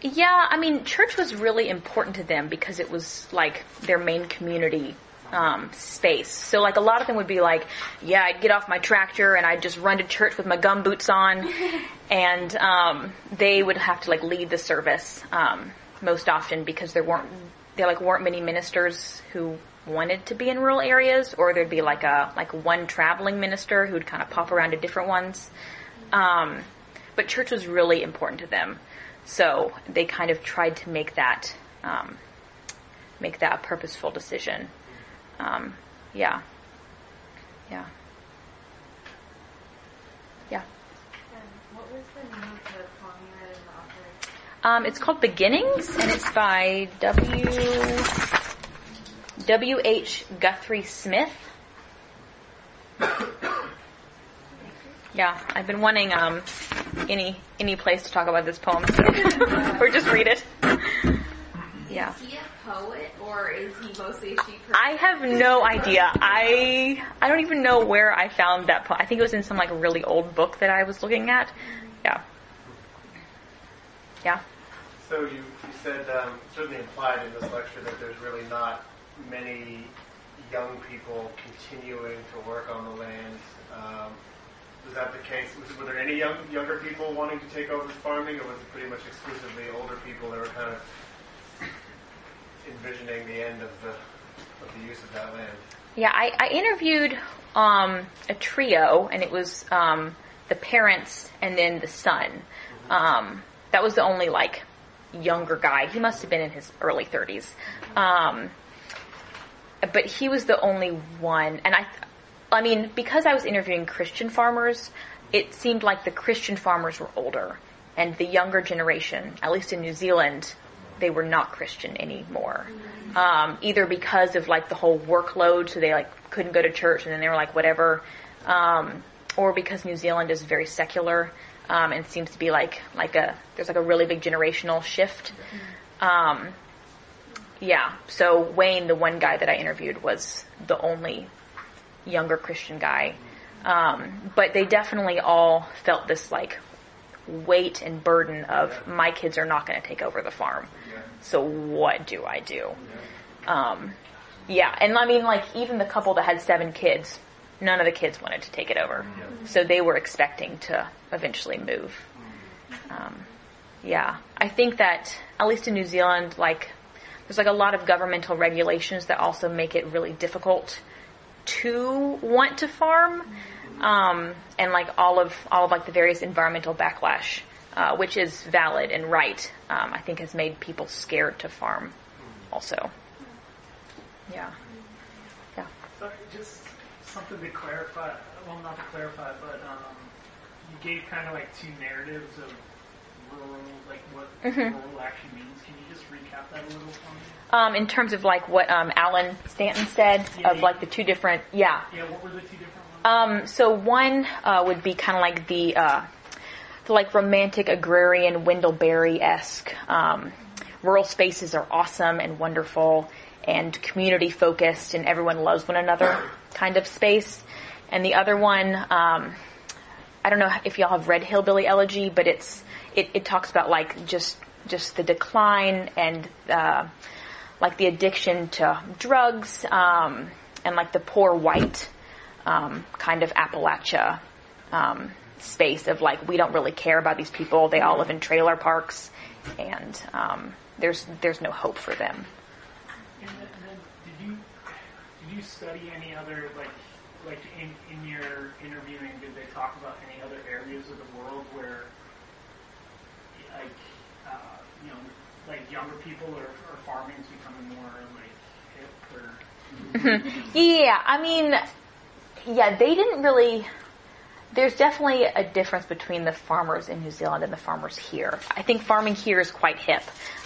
Yeah, I mean, church was really important to them because it was like their main community um, space. So like a lot of them would be like, yeah, I'd get off my tractor and I'd just run to church with my gum boots on, and um, they would have to like lead the service um, most often because there weren't there like weren't many ministers who wanted to be in rural areas, or there'd be like a like one traveling minister who'd kind of pop around to different ones. Um, but church was really important to them. So they kind of tried to make that um, make that a purposeful decision. Um, yeah. Yeah. Yeah. What was the name of the? Um, it's called Beginnings, and it's by W. W. H. Guthrie Smith. Yeah, I've been wanting um, any any place to talk about this poem, or just read it. Yeah. Is he a poet or is he mostly a sheep herder? I have no idea. I I don't even know where I found that poem. I think it was in some like really old book that I was looking at. Yeah. Yeah. So you, you said, um, certainly implied in this lecture, that there's really not many young people continuing to work on the land. Um, was that the case? Was, were there any young, younger people wanting to take over farming, or was it pretty much exclusively older people that were kind of envisioning the end of the of the use of that land? Yeah, I, I interviewed um, a trio, and it was um, the parents and then the son. Um, that was the only like younger guy. He must have been in his early 30s. Um, but he was the only one, and I, I mean, because I was interviewing Christian farmers, it seemed like the Christian farmers were older, and the younger generation, at least in New Zealand, they were not Christian anymore. Um, either because of like the whole workload, so they like couldn't go to church, and then they were like whatever, um, or because New Zealand is very secular um, and seems to be like like a there's like a really big generational shift. Um, yeah, so Wayne, the one guy that I interviewed, was the only younger Christian guy. Um, but they definitely all felt this like weight and burden of my kids are not going to take over the farm. So what do I do? Um, yeah, and I mean like even the couple that had seven kids, none of the kids wanted to take it over. So they were expecting to eventually move. Um, yeah, I think that at least in New Zealand, like there's like a lot of governmental regulations that also make it really difficult to want to farm, um, and like all of all of like the various environmental backlash, uh, which is valid and right. Um, I think has made people scared to farm, also. Yeah. Yeah. Sorry, just something to clarify. Well, not to clarify, but um, you gave kind of like two narratives of like what Mhm. rural actually means. Can you just recap that a little for me? Um, in terms of like what um, Allen Stanton said of like the two different, yeah. Yeah, what were the two different ones? Um, so one uh, would be kind of like the uh, the like romantic agrarian Wendell Berry esque. Um, rural spaces are awesome and wonderful and community focused and everyone loves one another kind of space. And the other one, um, I don't know if y'all have read Hillbilly Elegy, but it's it, it talks about like just just the decline and uh, like the addiction to drugs um, and like the poor white um, kind of Appalachia um, space of like we don't really care about these people. They all live in trailer parks, and um, there's there's no hope for them. And then, and then did you did you study any other like like in in your interviewing? Did they talk about any other areas of the world where like uh, you know like younger people or, or farming's becoming more like hip or Yeah, I mean, yeah, they didn't really. There's definitely a difference between the farmers in New Zealand and the farmers here. I think farming here is quite hip,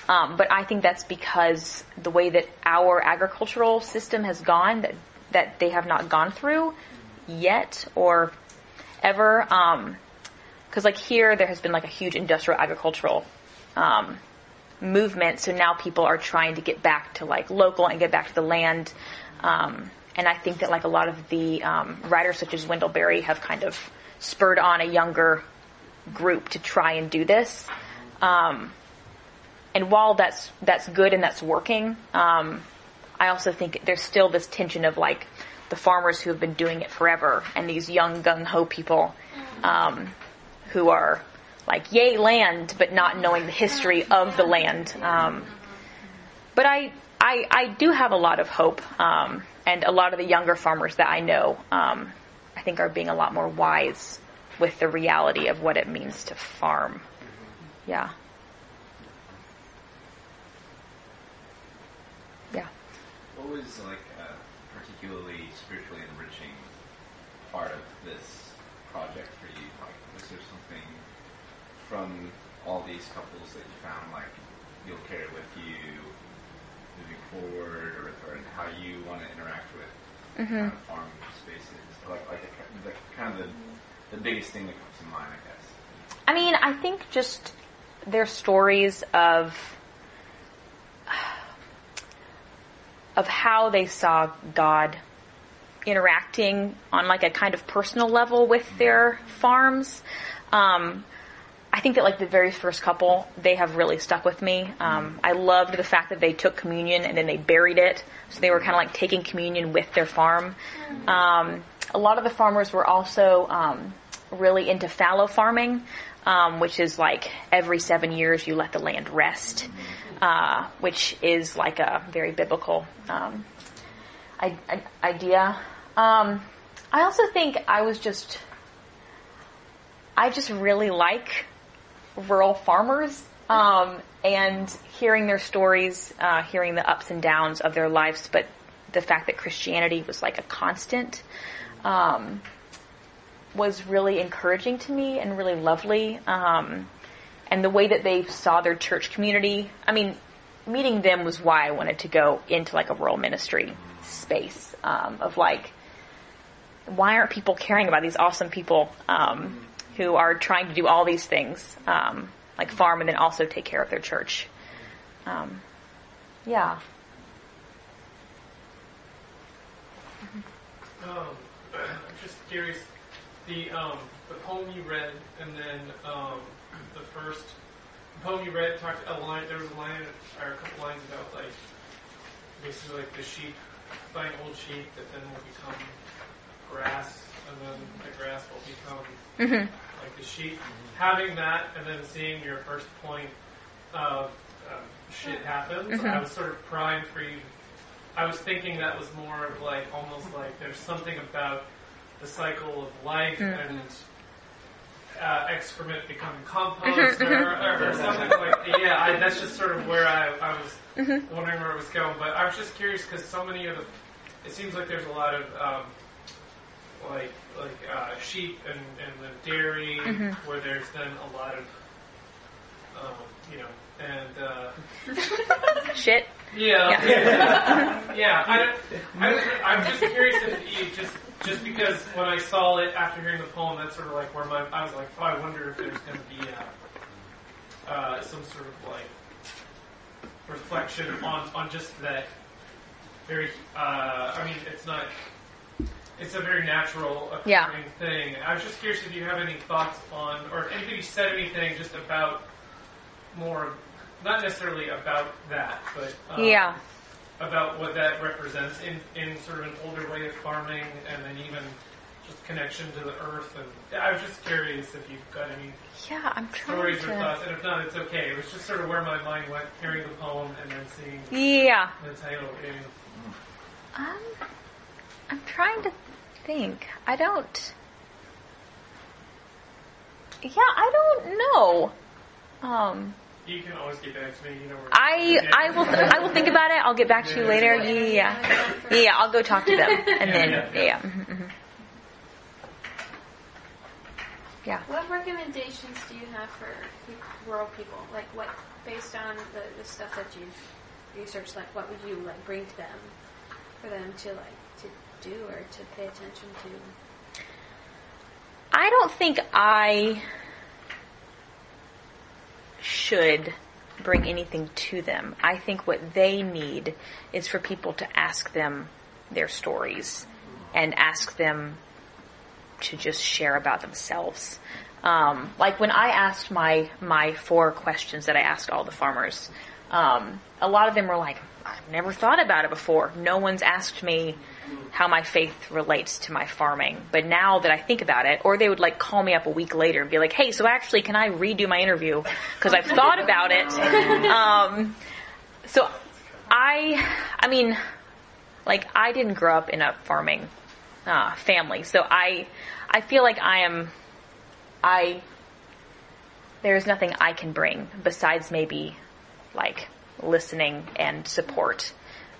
um, but I think that's because the way that our agricultural system has gone, that that they have not gone through yet or ever. Because like here, there has been like a huge industrial agricultural um, movement. So now people are trying to get back to like local and get back to the land. Um, and I think that like a lot of the um, writers such as Wendell Berry have kind of spurred on a younger group to try and do this. Um, and while that's that's good and that's working, um, I also think there's still this tension of like the farmers who have been doing it forever and these young gung ho people um, who are like yay land, but not knowing the history of the land. Um, but I, I, I do have a lot of hope, um, and a lot of the younger farmers that I know, um, I think, are being a lot more wise with the reality of what it means to farm. Yeah. Yeah. What was like a particularly spiritually enriching part of this something from all these couples that you found like you'll carry with you moving forward, or, or how you want to interact with kind of farm spaces? Like, like the, the kind of the, the biggest thing that comes to mind, I guess. I mean, I think just their stories of of how they saw God interacting on like a kind of personal level with their farms. Um, I think that like the very first couple, they have really stuck with me. Um, I loved the fact that they took communion and then they buried it, so they were kind of like taking communion with their farm. Um, a lot of the farmers were also um, really into fallow farming, um, which is like every seven years you let the land rest, uh, which is like a very biblical um, I- I- idea. Um, I also think I was just, I just really like rural farmers um, and hearing their stories, uh, hearing the ups and downs of their lives, but the fact that Christianity was like a constant um, was really encouraging to me and really lovely. Um, and the way that they saw their church community, I mean, meeting them was why I wanted to go into like a rural ministry space um, of like, why aren't people caring about these awesome people um, who are trying to do all these things, um, like farm and then also take care of their church? Um, yeah. Um, I'm just curious. The um, the poem you read, and then um, the first poem you read talked a line. There was a line or a couple lines about like basically like the sheep, finding old sheep that then will become grass, and then the grass will become Mm-hmm. like the sheep. Having that, and then seeing your first point of um, shit happens, Mhm. I was sort of primed for you. I was thinking that was more of like almost like there's something about the cycle of life Mm. and uh, excrement becoming compost or, or, or something like yeah. I, that's just sort of where I, I was Mhm. wondering where it was going. But I was just curious because so many of the it seems like there's a lot of um, like like uh, sheep and, and the dairy Mhm. where there's then a lot of um, you know and uh, Shit. yeah Yeah. yeah, yeah. I, I, i'm just curious if you just just because when I saw it after hearing the poem, that's sort of like where my I was like, oh, I wonder if there's going to be uh, uh, some sort of like reflection on on just that very. Uh, I mean, it's not. It's a very natural occurring Yeah. thing. I was just curious if you have any thoughts on, or if anybody said anything just about more, not necessarily about that, but um, Yeah. about what that represents in, in sort of an older way of farming, and then even just connection to the earth. And I was just curious if you've got any Yeah, I'm trying stories or to. thoughts, and if not, it's okay. It was just sort of where my mind went, hearing the poem and then seeing Yeah. the title. Um, I'm trying to think. I don't. Yeah, I don't know. Um, you can always get back to me. You know where I I will I will think about it. I'll get back to you later. Yeah, yeah, yeah. I'll go talk to them, and then Yeah, yeah, yeah. yeah. mhm, mhm. Yeah. What recommendations do you have for rural people? Like, what based on the, the stuff that you've researched, like, what would you like bring to them for them to like to do or to pay attention to? I don't think I should bring anything to them. I think what they need is for people to ask them their stories and ask them to just share about themselves. Um, like when I asked my my four questions that I asked all the farmers, um, a lot of them were like, "I've never thought about it before. No one's asked me how my faith relates to my farming." But now that I think about it, or they would like call me up a week later and be like, "Hey, so actually, can I redo my interview because I've thought about it?" um, so I, I mean, like I didn't grow up in a farming uh, family, so I, I feel like I am, I. There's nothing I can bring besides maybe, like listening and support,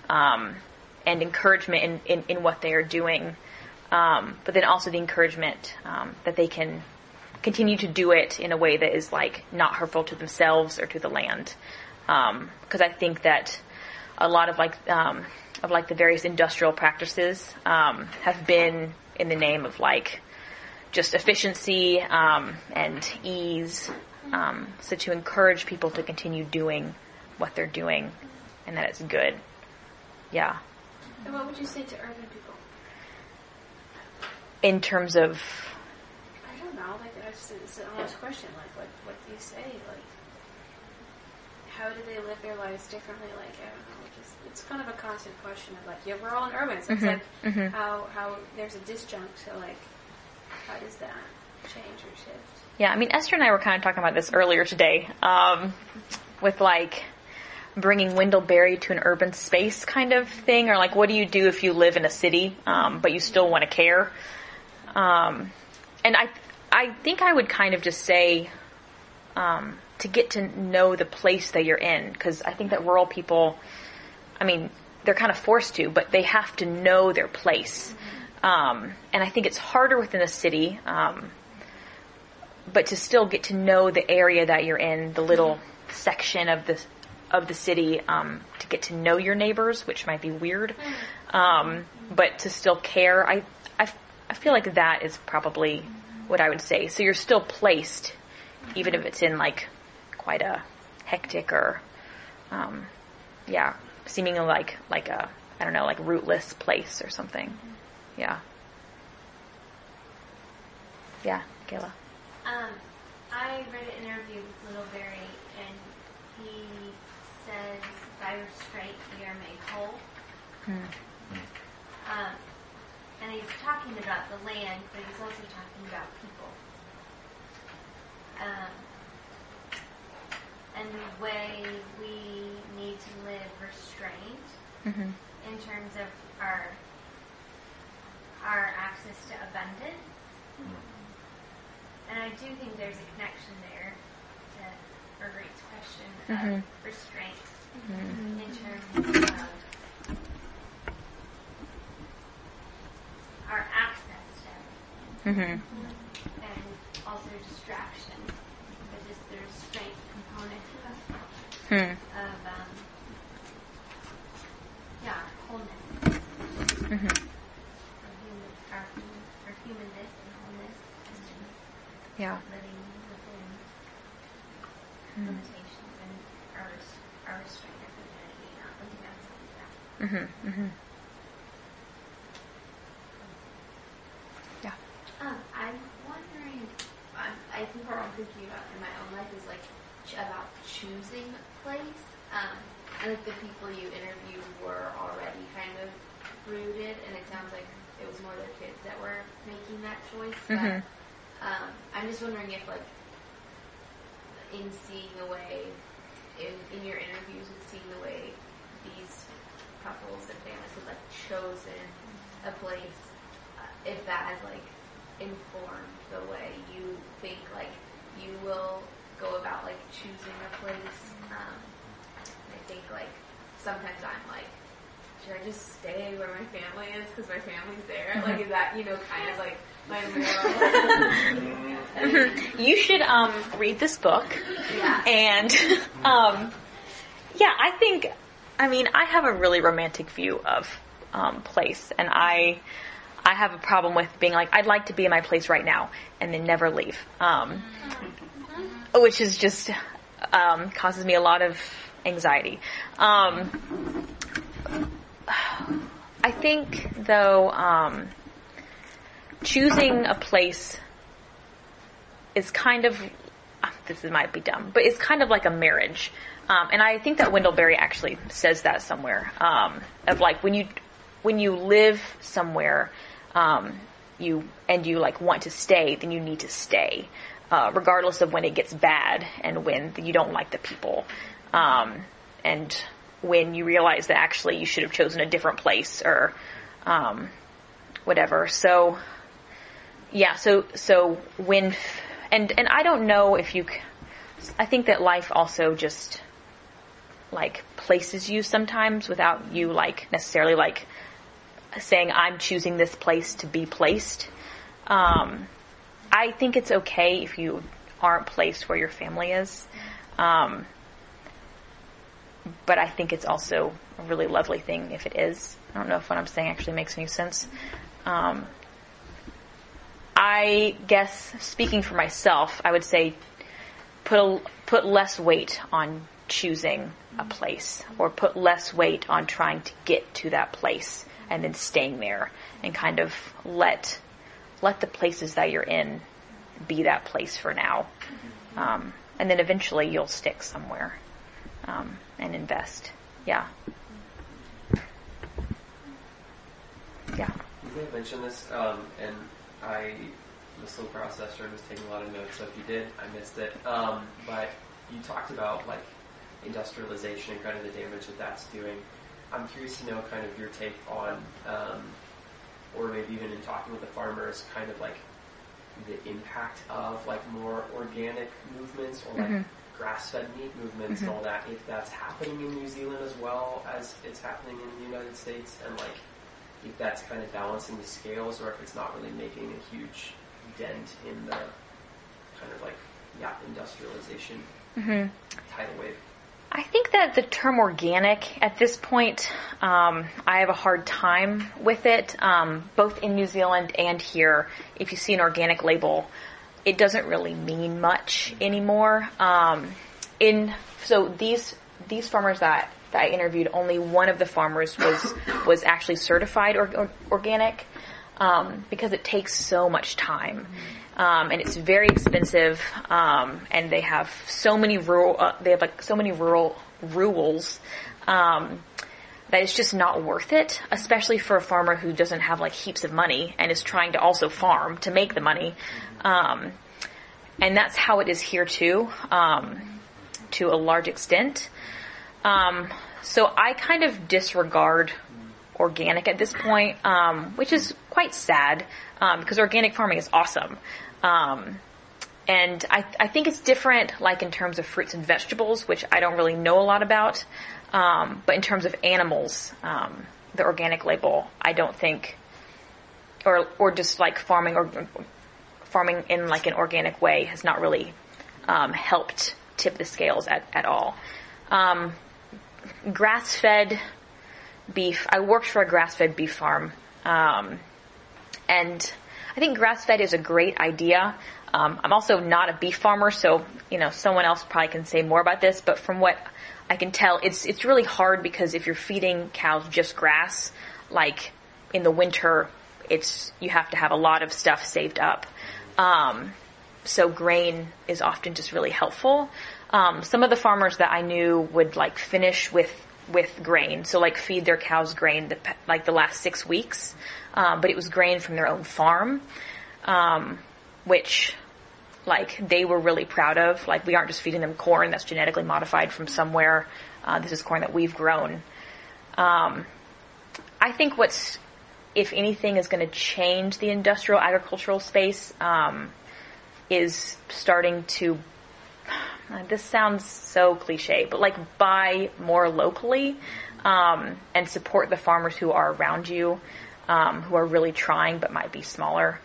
um, and encouragement in, in, in what they are doing. um, but then also the encouragement um, that they can continue to do it in a way that is like not hurtful to themselves or to the land. Because I think that a lot of like um, of like the various industrial practices um, have been in the name of like just efficiency um, and ease. Um, so to encourage people to continue doing what they're doing and that it's good. Yeah. And what would you say to urban people? In terms of I don't know. Like that's it's an honest question. Like what what do you say? Like how do they live their lives differently? Like I don't know. Just it's kind of a constant question of like yeah, we're all in urban. So it's Mhm, like mhm. how how there's a disjunct. So like how does that change or shift? Yeah, I mean, Esther and I were kind of talking about this earlier today, um, with like bringing Wendell Berry to an urban space kind of thing, or like, what do you do if you live in a city, um, but you still want to care? Um, and I, I think I would kind of just say, um, to get to know the place that you're in, because I think that rural people, I mean, they're kind of forced to, but they have to know their place. Um, and I think it's harder within a city. Um, but to still get to know the area that you're in, the little section of the of the city, um, to get to know your neighbors, which might be weird, um, but to still care. I, I I feel like that is probably what I would say. So you're still placed, even if it's in like quite a hectic or, um, yeah, seemingly like like a I don't know like rootless place or something. Yeah. Yeah, Kayla. Um, I read an interview with Wendell Berry, and he says, "By restraint we are made whole." Um, and he's talking about the land, but he's also talking about people. Um, and the way we need to live restrained Mm-hmm. in terms of our our access to abundance. And I do think there's a connection there to Marguerite's question Mhm. of restraint Mhm. in terms of our access to everything Mm-hmm. and also distraction, but just the restraint component of, Hmm. of um, yeah, wholeness. Mm-hmm. Our, human, our humanness and wholeness and Yeah. Living within Hmm. limitations and our, res- our restraint of not living outside of that. Mm-hmm. Mm-hmm. Yeah. Um, I'm wondering. I think what I'm thinking about in my own life is like ch- about choosing place. Um, and like the people you interviewed were already kind of rooted, and it sounds like it was more their kids that were making that choice. But um, I'm just wondering if like in seeing the way in in your interviews and seeing the way these couples and families have like chosen a place, uh, if that has like informed the way you think like you will go about like choosing a place. Um, I think like sometimes I'm like, should I just stay where my family is because my family's there? Like, is that you know kind of like? You should um, read this book. Yeah. And um, yeah, I think. I mean, I have a really romantic view of um, place, and I I have a problem with being like I'd like to be in my place right now and then never leave, um, which is just um, causes me a lot of anxiety. Um, I think though. Choosing a place is kind of ah, this might be dumb, but it's kind of like a marriage. Um, and I think that Wendell Berry actually says that somewhere um, of like when you when you live somewhere, um, you and you like want to stay, then you need to stay, uh, regardless of when it gets bad and when you don't like the people, um, and when you realize that actually you should have chosen a different place or um, whatever. So yeah, so so when and and I don't know if you I think that life also just like places you sometimes without you like necessarily like saying I'm choosing this place to be placed. Um, I think it's okay if you aren't placed where your family is. Um, but I think it's also a really lovely thing if it is. I don't know if what I'm saying actually makes any sense. Um, I guess speaking for myself, I would say put a, put less weight on choosing a place or put less weight on trying to get to that place and then staying there and kind of let let the places that you're in be that place for now. Um, and then eventually you'll stick somewhere um, and invest. Yeah. Yeah. You may this, um, I was slow processor and was taking a lot of notes, so if you did, I missed it. Um, but you talked about like industrialization and kind of the damage that that's doing. I'm curious to know kind of your take on, um, or maybe even in talking with the farmers, kind of like the impact of like more organic movements or like Mm-hmm. grass-fed meat movements and all that. If that's happening in New Zealand as well as it's happening in the United States, and like if that's kind of balancing the scales, or if it's not really making a huge dent in the kind of like yeah industrialization hmm tidal wave. I think that the term organic at this point, um, I have a hard time with it, um, both in New Zealand and here. If you see an organic label, it doesn't really mean much anymore. Um, in so these these farmers that, that I interviewed, only one of the farmers was was actually certified or, or, organic um, because it takes so much time. Um, and it's very expensive, um, and they have so many rural, uh, they have like so many rural rules, um, that it's just not worth it, especially for a farmer who doesn't have like heaps of money and is trying to also farm to make the money. Um, and that's how it is here too, um, to a large extent. Um, so I kind of disregard organic at this point, um, which is quite sad um, because organic farming is awesome. Um, and I, I think it's different, like in terms of fruits and vegetables, which I don't really know a lot about. Um, but in terms of animals, um, the organic label, I don't think, or or just like farming or farming in like an organic way has not really um, helped tip the scales at at all. Um, grass fed beef. I worked for a grass fed beef farm, um, and I think grass fed is a great idea. Um, I'm also not a beef farmer, so you know someone else probably can say more about this. But from what I can tell, it's it's really hard because if you're feeding cows just grass, like in the winter, it's you have to have a lot of stuff saved up. Um, so grain is often just really helpful. Um, some of the farmers that I knew would like finish with with grain, so like feed their cows grain the, like the last six weeks, um, but it was grain from their own farm, um, which like they were really proud of. Like we aren't just feeding them corn that's genetically modified from somewhere. Uh, this is corn that we've grown. Um, I think what's if anything is going to change the industrial agricultural space um, is starting to this sounds so cliche, but like buy more locally um, and support the farmers who are around you, um, who are really trying but might be smaller,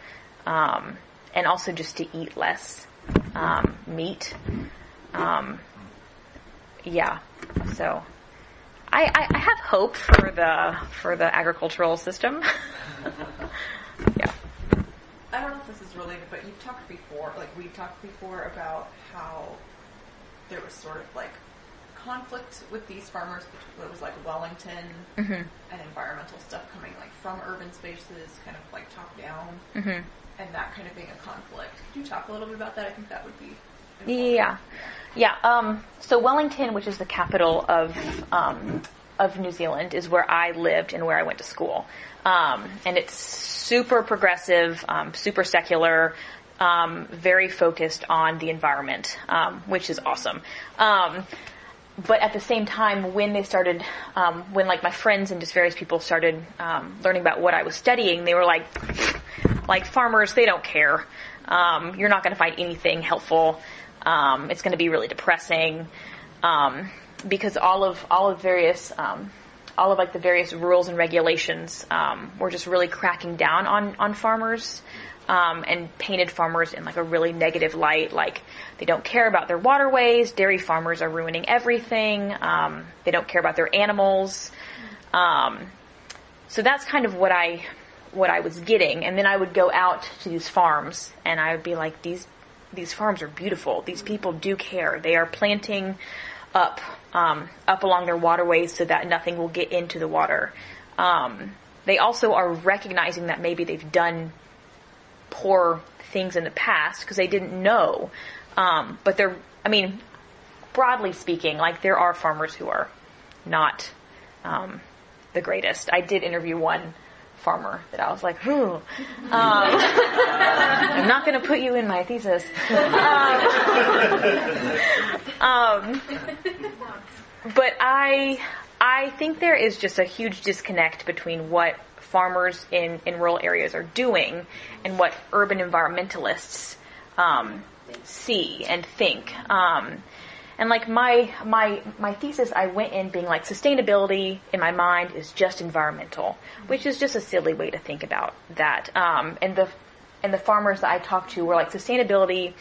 um, and also just to eat less um, meat. Um, yeah, so I, I, I have hope for the for the agricultural system. yeah. I don't know if this is related, but you've talked before, like we've talked before about how there was sort of like conflict with these farmers. It was like Wellington hmm and environmental stuff coming like from urban spaces, kind of like top down, hmm and that kind of being a conflict. Could you talk a little bit about that? I think that would be. Yeah, yeah. Um, so Wellington, which is the capital of um, of New Zealand, is where I lived and where I went to school. Um, and it's super progressive, um, super secular, um, very focused on the environment, um, which is awesome. Um, but at the same time, when they started, um, when like my friends and just various people started um, learning about what I was studying, they were like, like farmers, they don't care. Um, you're not going to find anything helpful. It's going to be really depressing because all of all of various all of like the various rules and regulations um, were just really cracking down on on farmers um, and painted farmers in like a really negative light. Like they don't care about their waterways. Dairy farmers are ruining everything. Um, they don't care about their animals. Um, so that's kind of what I what I was getting. And then I would go out to these farms and I would be like, these these farms are beautiful. These people do care. They are planting up um, up along their waterways so that nothing will get into the water. Um, they also are recognizing that maybe they've done poor things in the past because they didn't know. Um, but they're, I mean, broadly speaking, like there are farmers who are not um, the greatest. I did interview one farmer that I was like, "Who?" Um, I'm not going to put you in my thesis. Um, but I, I think there is just a huge disconnect between what farmers in, in rural areas are doing and what urban environmentalists um, see and think. Um, and like my my my thesis, I went in being like sustainability in my mind is just environmental, which is just a silly way to think about that. Um, and the and the farmers that I talked to were like sustainability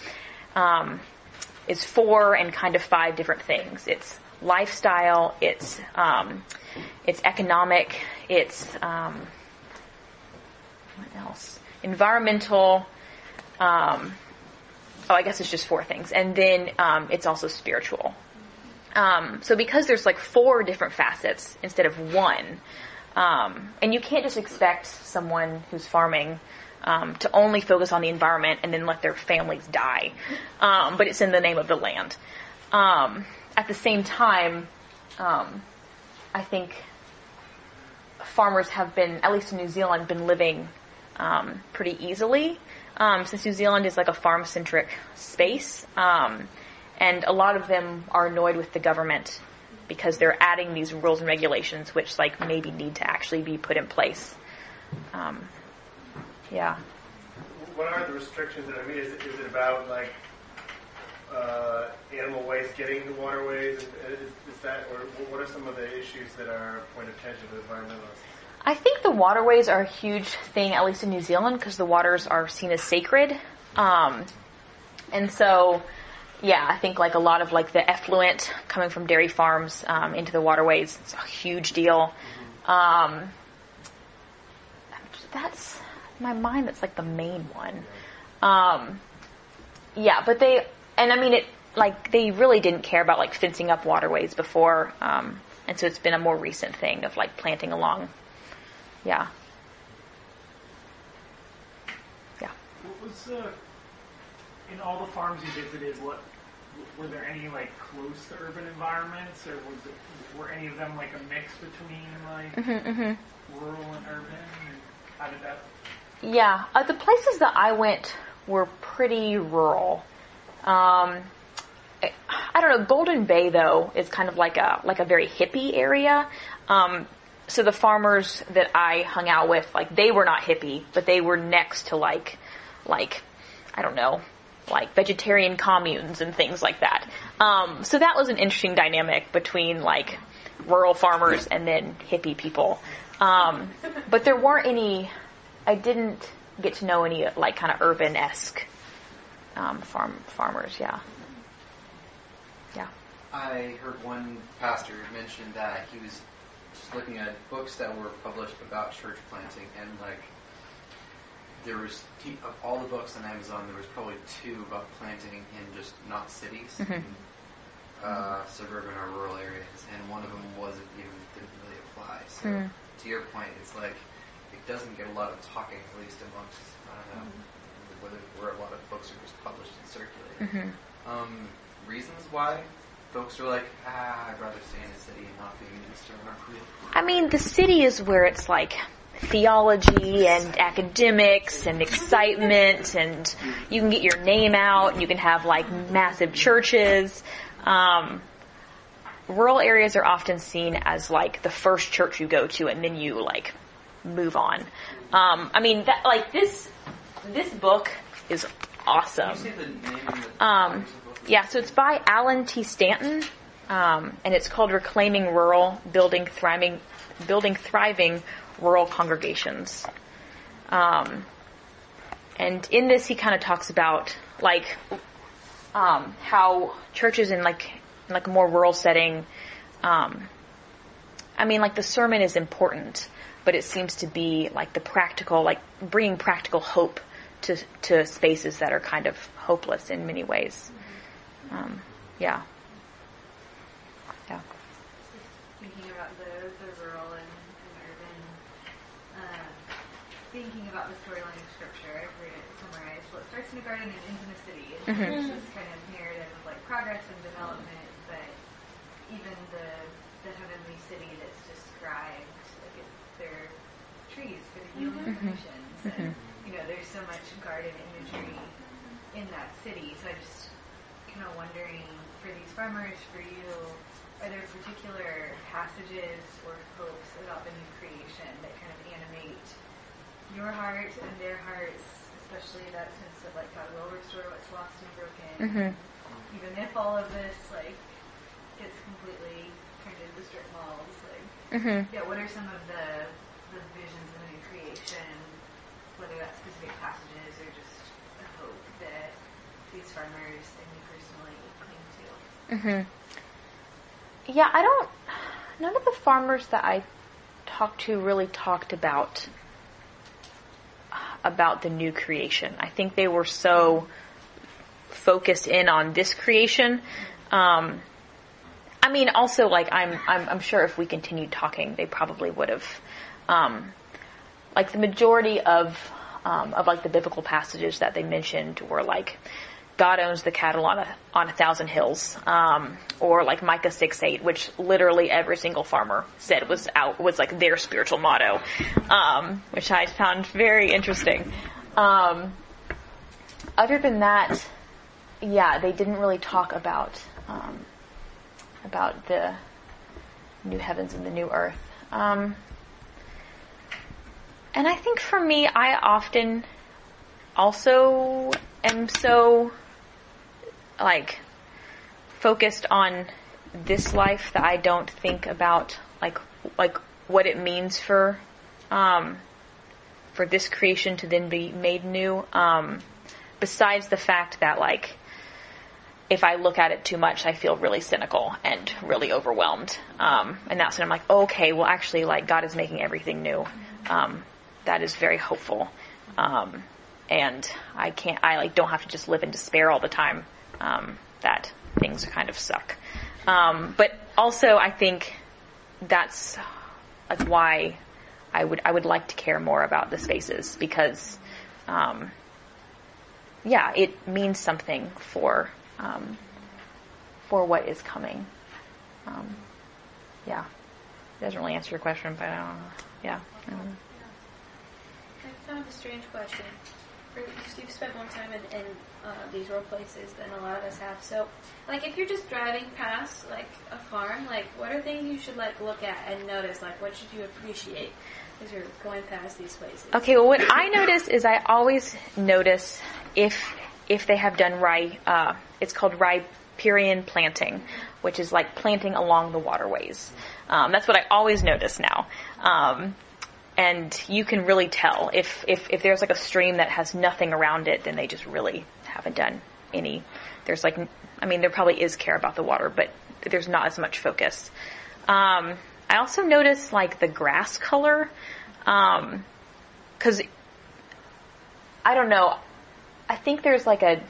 um, is four and kind of five different things. It's lifestyle, it's um, it's economic, it's um, what else? Environmental. Um, oh, I guess it's just four things, and then um, it's also spiritual. Um, so because there's like four different facets instead of one, um, and you can't just expect someone who's farming um, to only focus on the environment and then let their families die, um, but it's in the name of the land. Um, at the same time, I think farmers have been, at least in New Zealand, been living um, pretty easily. Um, since New Zealand is like a farm centric space, um, and a lot of them are annoyed with the government because they're adding these rules and regulations, which like maybe need to actually be put in place. Um, yeah. What are the restrictions? That I mean, is, is it about like uh, animal waste getting into waterways? Is, is, that, or what are some of the issues that are a point of tension to environmentalists? I think the waterways are a huge thing, at least in New Zealand, because the waters are seen as sacred. Um, and so, yeah, I think like a lot of like the effluent coming from dairy farms um, into the waterways, it's a huge deal. Um, that's my mind. That's like the main one. Um, yeah, but they, and I mean it, like they really didn't care about like fencing up waterways before, um, and so it's been a more recent thing of like planting along yeah. Yeah. What was uh, in all the farms you visited? What were there any like close to urban environments, or was it were any of them like a mix between like mm-hmm, mm-hmm. rural and urban? And how did that? Yeah, uh, the places that I went were pretty rural. Um, I don't know. Golden Bay though is kind of like a like a very hippie area. Um, so the farmers that I hung out with, like they were not hippie, but they were next to like, like, I don't know, like vegetarian communes and things like that. Um, so that was an interesting dynamic between like rural farmers and then hippie people. Um, but there weren't any. I didn't get to know any like kind of urban esque um, farm farmers. Yeah. Yeah. I heard one pastor mention that he was just looking at books that were published about church planting, and like there was of all the books on Amazon, there was probably two about planting in just not cities, mm-hmm. in, uh, suburban or rural areas, and one of them wasn't even didn't really apply. So mm. to your point, it's like it doesn't get a lot of talking, at least amongst I don't know mm-hmm. whether where a lot of books are just published and circulated. Mm-hmm. Um, reasons why folks are like, ah, I'd rather stay in the city and not be minister in our group? I mean, the city is where it's like theology and academics and excitement and you can get your name out and you can have like massive churches. Um, rural areas are often seen as like the first church you go to and then you like move on. Um, I mean, that, like this, this book is awesome. Can you say the name um, yeah, so it's by Allen T. Stanton. um, and it's called Reclaiming Rural, Building Thriving, Building Thriving Rural Congregations. Um, and in this, he kind of talks about like um, how churches in like in like a more rural setting. Um, I mean, like the sermon is important, but it seems to be like the practical, like bringing practical hope to to spaces that are kind of hopeless in many ways. Um, yeah. Yeah. Thinking about the, the rural and, and urban, uh, thinking about the storyline of scripture, I've read it summarized. Well, it starts in a garden and ends in a city. It's Mhm. this kind of narrative of like progress and development, but even the the heavenly city that's described, like it, there are trees for the healing Mhm. missions, and Mhm. you know, there's so much garden imagery in that city. So I just kind of wondering for these farmers, for you, are there particular passages or hopes about the new creation that kind of animate your heart and their hearts, especially that sense of like God will restore what's lost and broken, Mhm. even if all of this like gets completely turned into strip malls. Like, Mhm. yeah, what are some of the the visions of the new creation, whether that's specific passages or just a hope that these farmers and you personally cling to? hmm Yeah, I don't. None of the farmers that I talked to really talked about about the new creation. I think they were so focused in on this creation. Um, I mean, also like I'm, I'm, I'm sure if we continued talking, they probably would have. Um, like the majority of um, of like the biblical passages that they mentioned were like God owns the cattle on a on a thousand hills, um, or like Micah six eight, which literally every single farmer said was out was like their spiritual motto, um, which I found very interesting. Um, other than that, yeah, they didn't really talk about um, about the new heavens and the new earth. Um, and I think for me, I often also am so like focused on this life that I don't think about like like what it means for um, for this creation to then be made new. Um, besides the fact that like if I look at it too much, I feel really cynical and really overwhelmed. Um, and that's when I'm like, okay, well, actually, like God is making everything new. Um, that is very hopeful. Um, and I can't, I like don't have to just live in despair all the time. Um, that things kind of suck. Um, but also, I think that's like why I would I would like to care more about the spaces because, um, yeah, it means something for um, for what is coming. Um, yeah, it doesn't really answer your question, but I don't know. Yeah. I don't know. A strange question. You've spent more time in, in uh, these rural places than a lot of us have. So, like, if you're just driving past like a farm, like, what are things you should like look at and notice? Like, what should you appreciate as you're going past these places? Okay, well, what I notice is I always notice if if they have done rye. Uh, it's called riparian planting, which is like planting along the waterways. Um, that's what I always notice now. Um, and you can really tell if, if if there's like a stream that has nothing around it, then they just really haven't done any. There's like, I mean, there probably is care about the water, but there's not as much focus. Um, I also notice like the grass color, because I don't know. I think there's like a,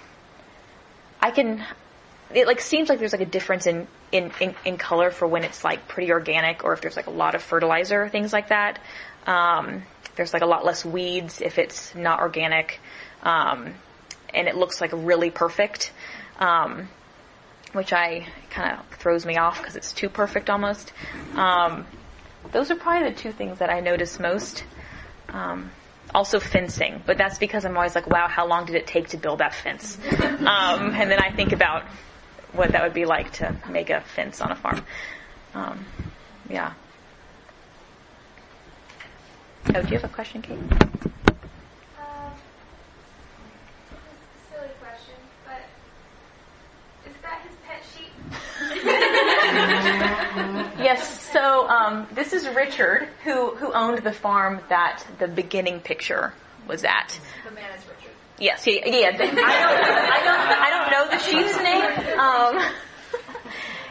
I can, it like seems like there's like a difference in, in, in, in color for when it's like pretty organic or if there's like a lot of fertilizer, things like that. Um, there's like a lot less weeds if it's not organic. Um, and it looks like really perfect. Um, which I kind of throws me off because it's too perfect almost. Um, those are probably the two things that I notice most. Um, also fencing, but that's because I'm always like, wow, how long did it take to build that fence? Um, and then I think about what that would be like to make a fence on a farm. Um, yeah. Oh, do you have a question, Kate? Um, silly question, but is that his pet sheep? yes. So um, this is Richard, who who owned the farm that the beginning picture was at. The man is Richard. Yes, yeah, yeah. I don't, I don't, I don't know the sheep's name. Um,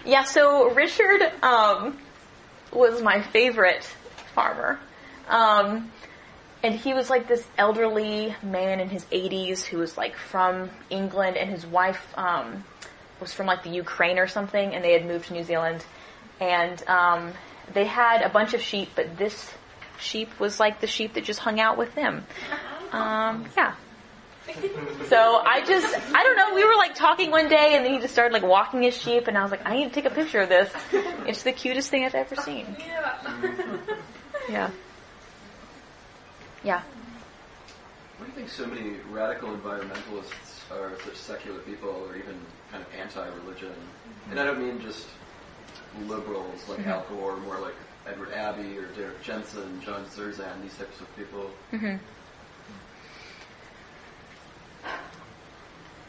yeah. So Richard um, was my favorite farmer. Um, and he was like this elderly man in his 80s who was like from England, and his wife um, was from like the Ukraine or something, and they had moved to New Zealand, and um, they had a bunch of sheep, but this sheep was like the sheep that just hung out with them. Um, yeah. So I just, I don't know, we were like talking one day and then he just started like walking his sheep and I was like, I need to take a picture of this. It's the cutest thing I've ever seen. Yeah. Yeah. Why do you think so many radical environmentalists are such secular people or even kind of anti-religion? And I don't mean just liberals like Mhm. Al Gore, more like Edward Abbey or Derrick Jensen, John Zerzan, these types of people. hmm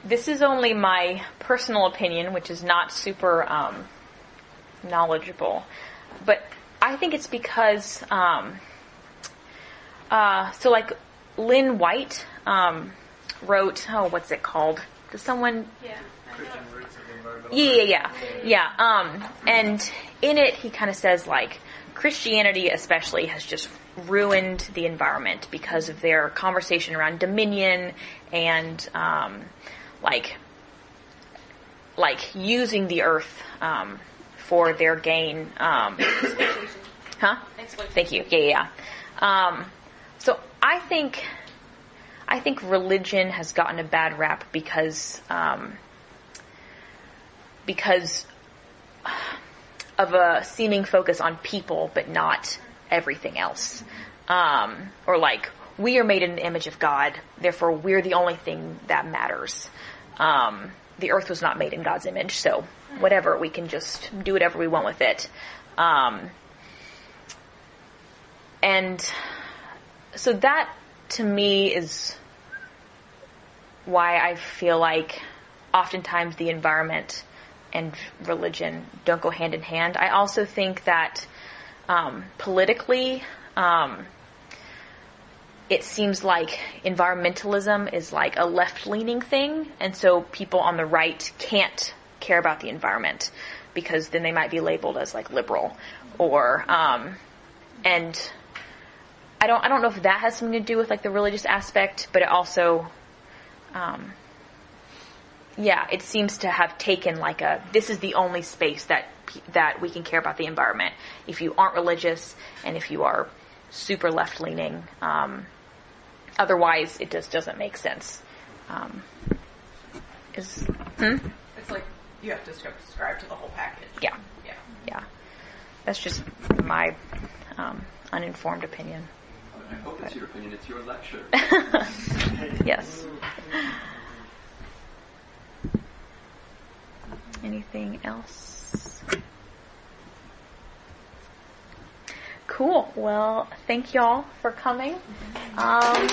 This is only my personal opinion, which is not super um, knowledgeable, but I think it's because um, uh, so like Lynn White um, wrote oh what's it called? Does someone Yeah. Christian roots of environmental. yeah, yeah, yeah, yeah. Um, and in it, he kind of says like Christianity, especially, has just ruined the environment because of their conversation around dominion and um, like like using the earth um, for their gain. Um, huh? Thank you. Yeah, yeah. Um, so I think I think religion has gotten a bad rap because um, because of a seeming focus on people, but not everything else. Um, or like, we are made in the image of God, therefore we're the only thing that matters. Um, the earth was not made in God's image, so whatever, we can just do whatever we want with it. Um, and so that to me is why I feel like oftentimes the environment and religion don't go hand in hand. I also think that um, politically, um, it seems like environmentalism is like a left-leaning thing, and so people on the right can't care about the environment because then they might be labeled as like liberal or um, and I don't I don't know if that has something to do with like the religious aspect, but it also um, yeah, it seems to have taken like a this is the only space that that we can care about the environment. If you aren't religious and if you are super left leaning, um, otherwise it just doesn't make sense. Um, is hmm? It's like you have to subscribe to the whole package. Yeah. Yeah. Yeah. That's just my um, uninformed opinion. I hope it's your opinion. It's your lecture. yes. Anything else? Cool. Well, thank y'all for coming. Um.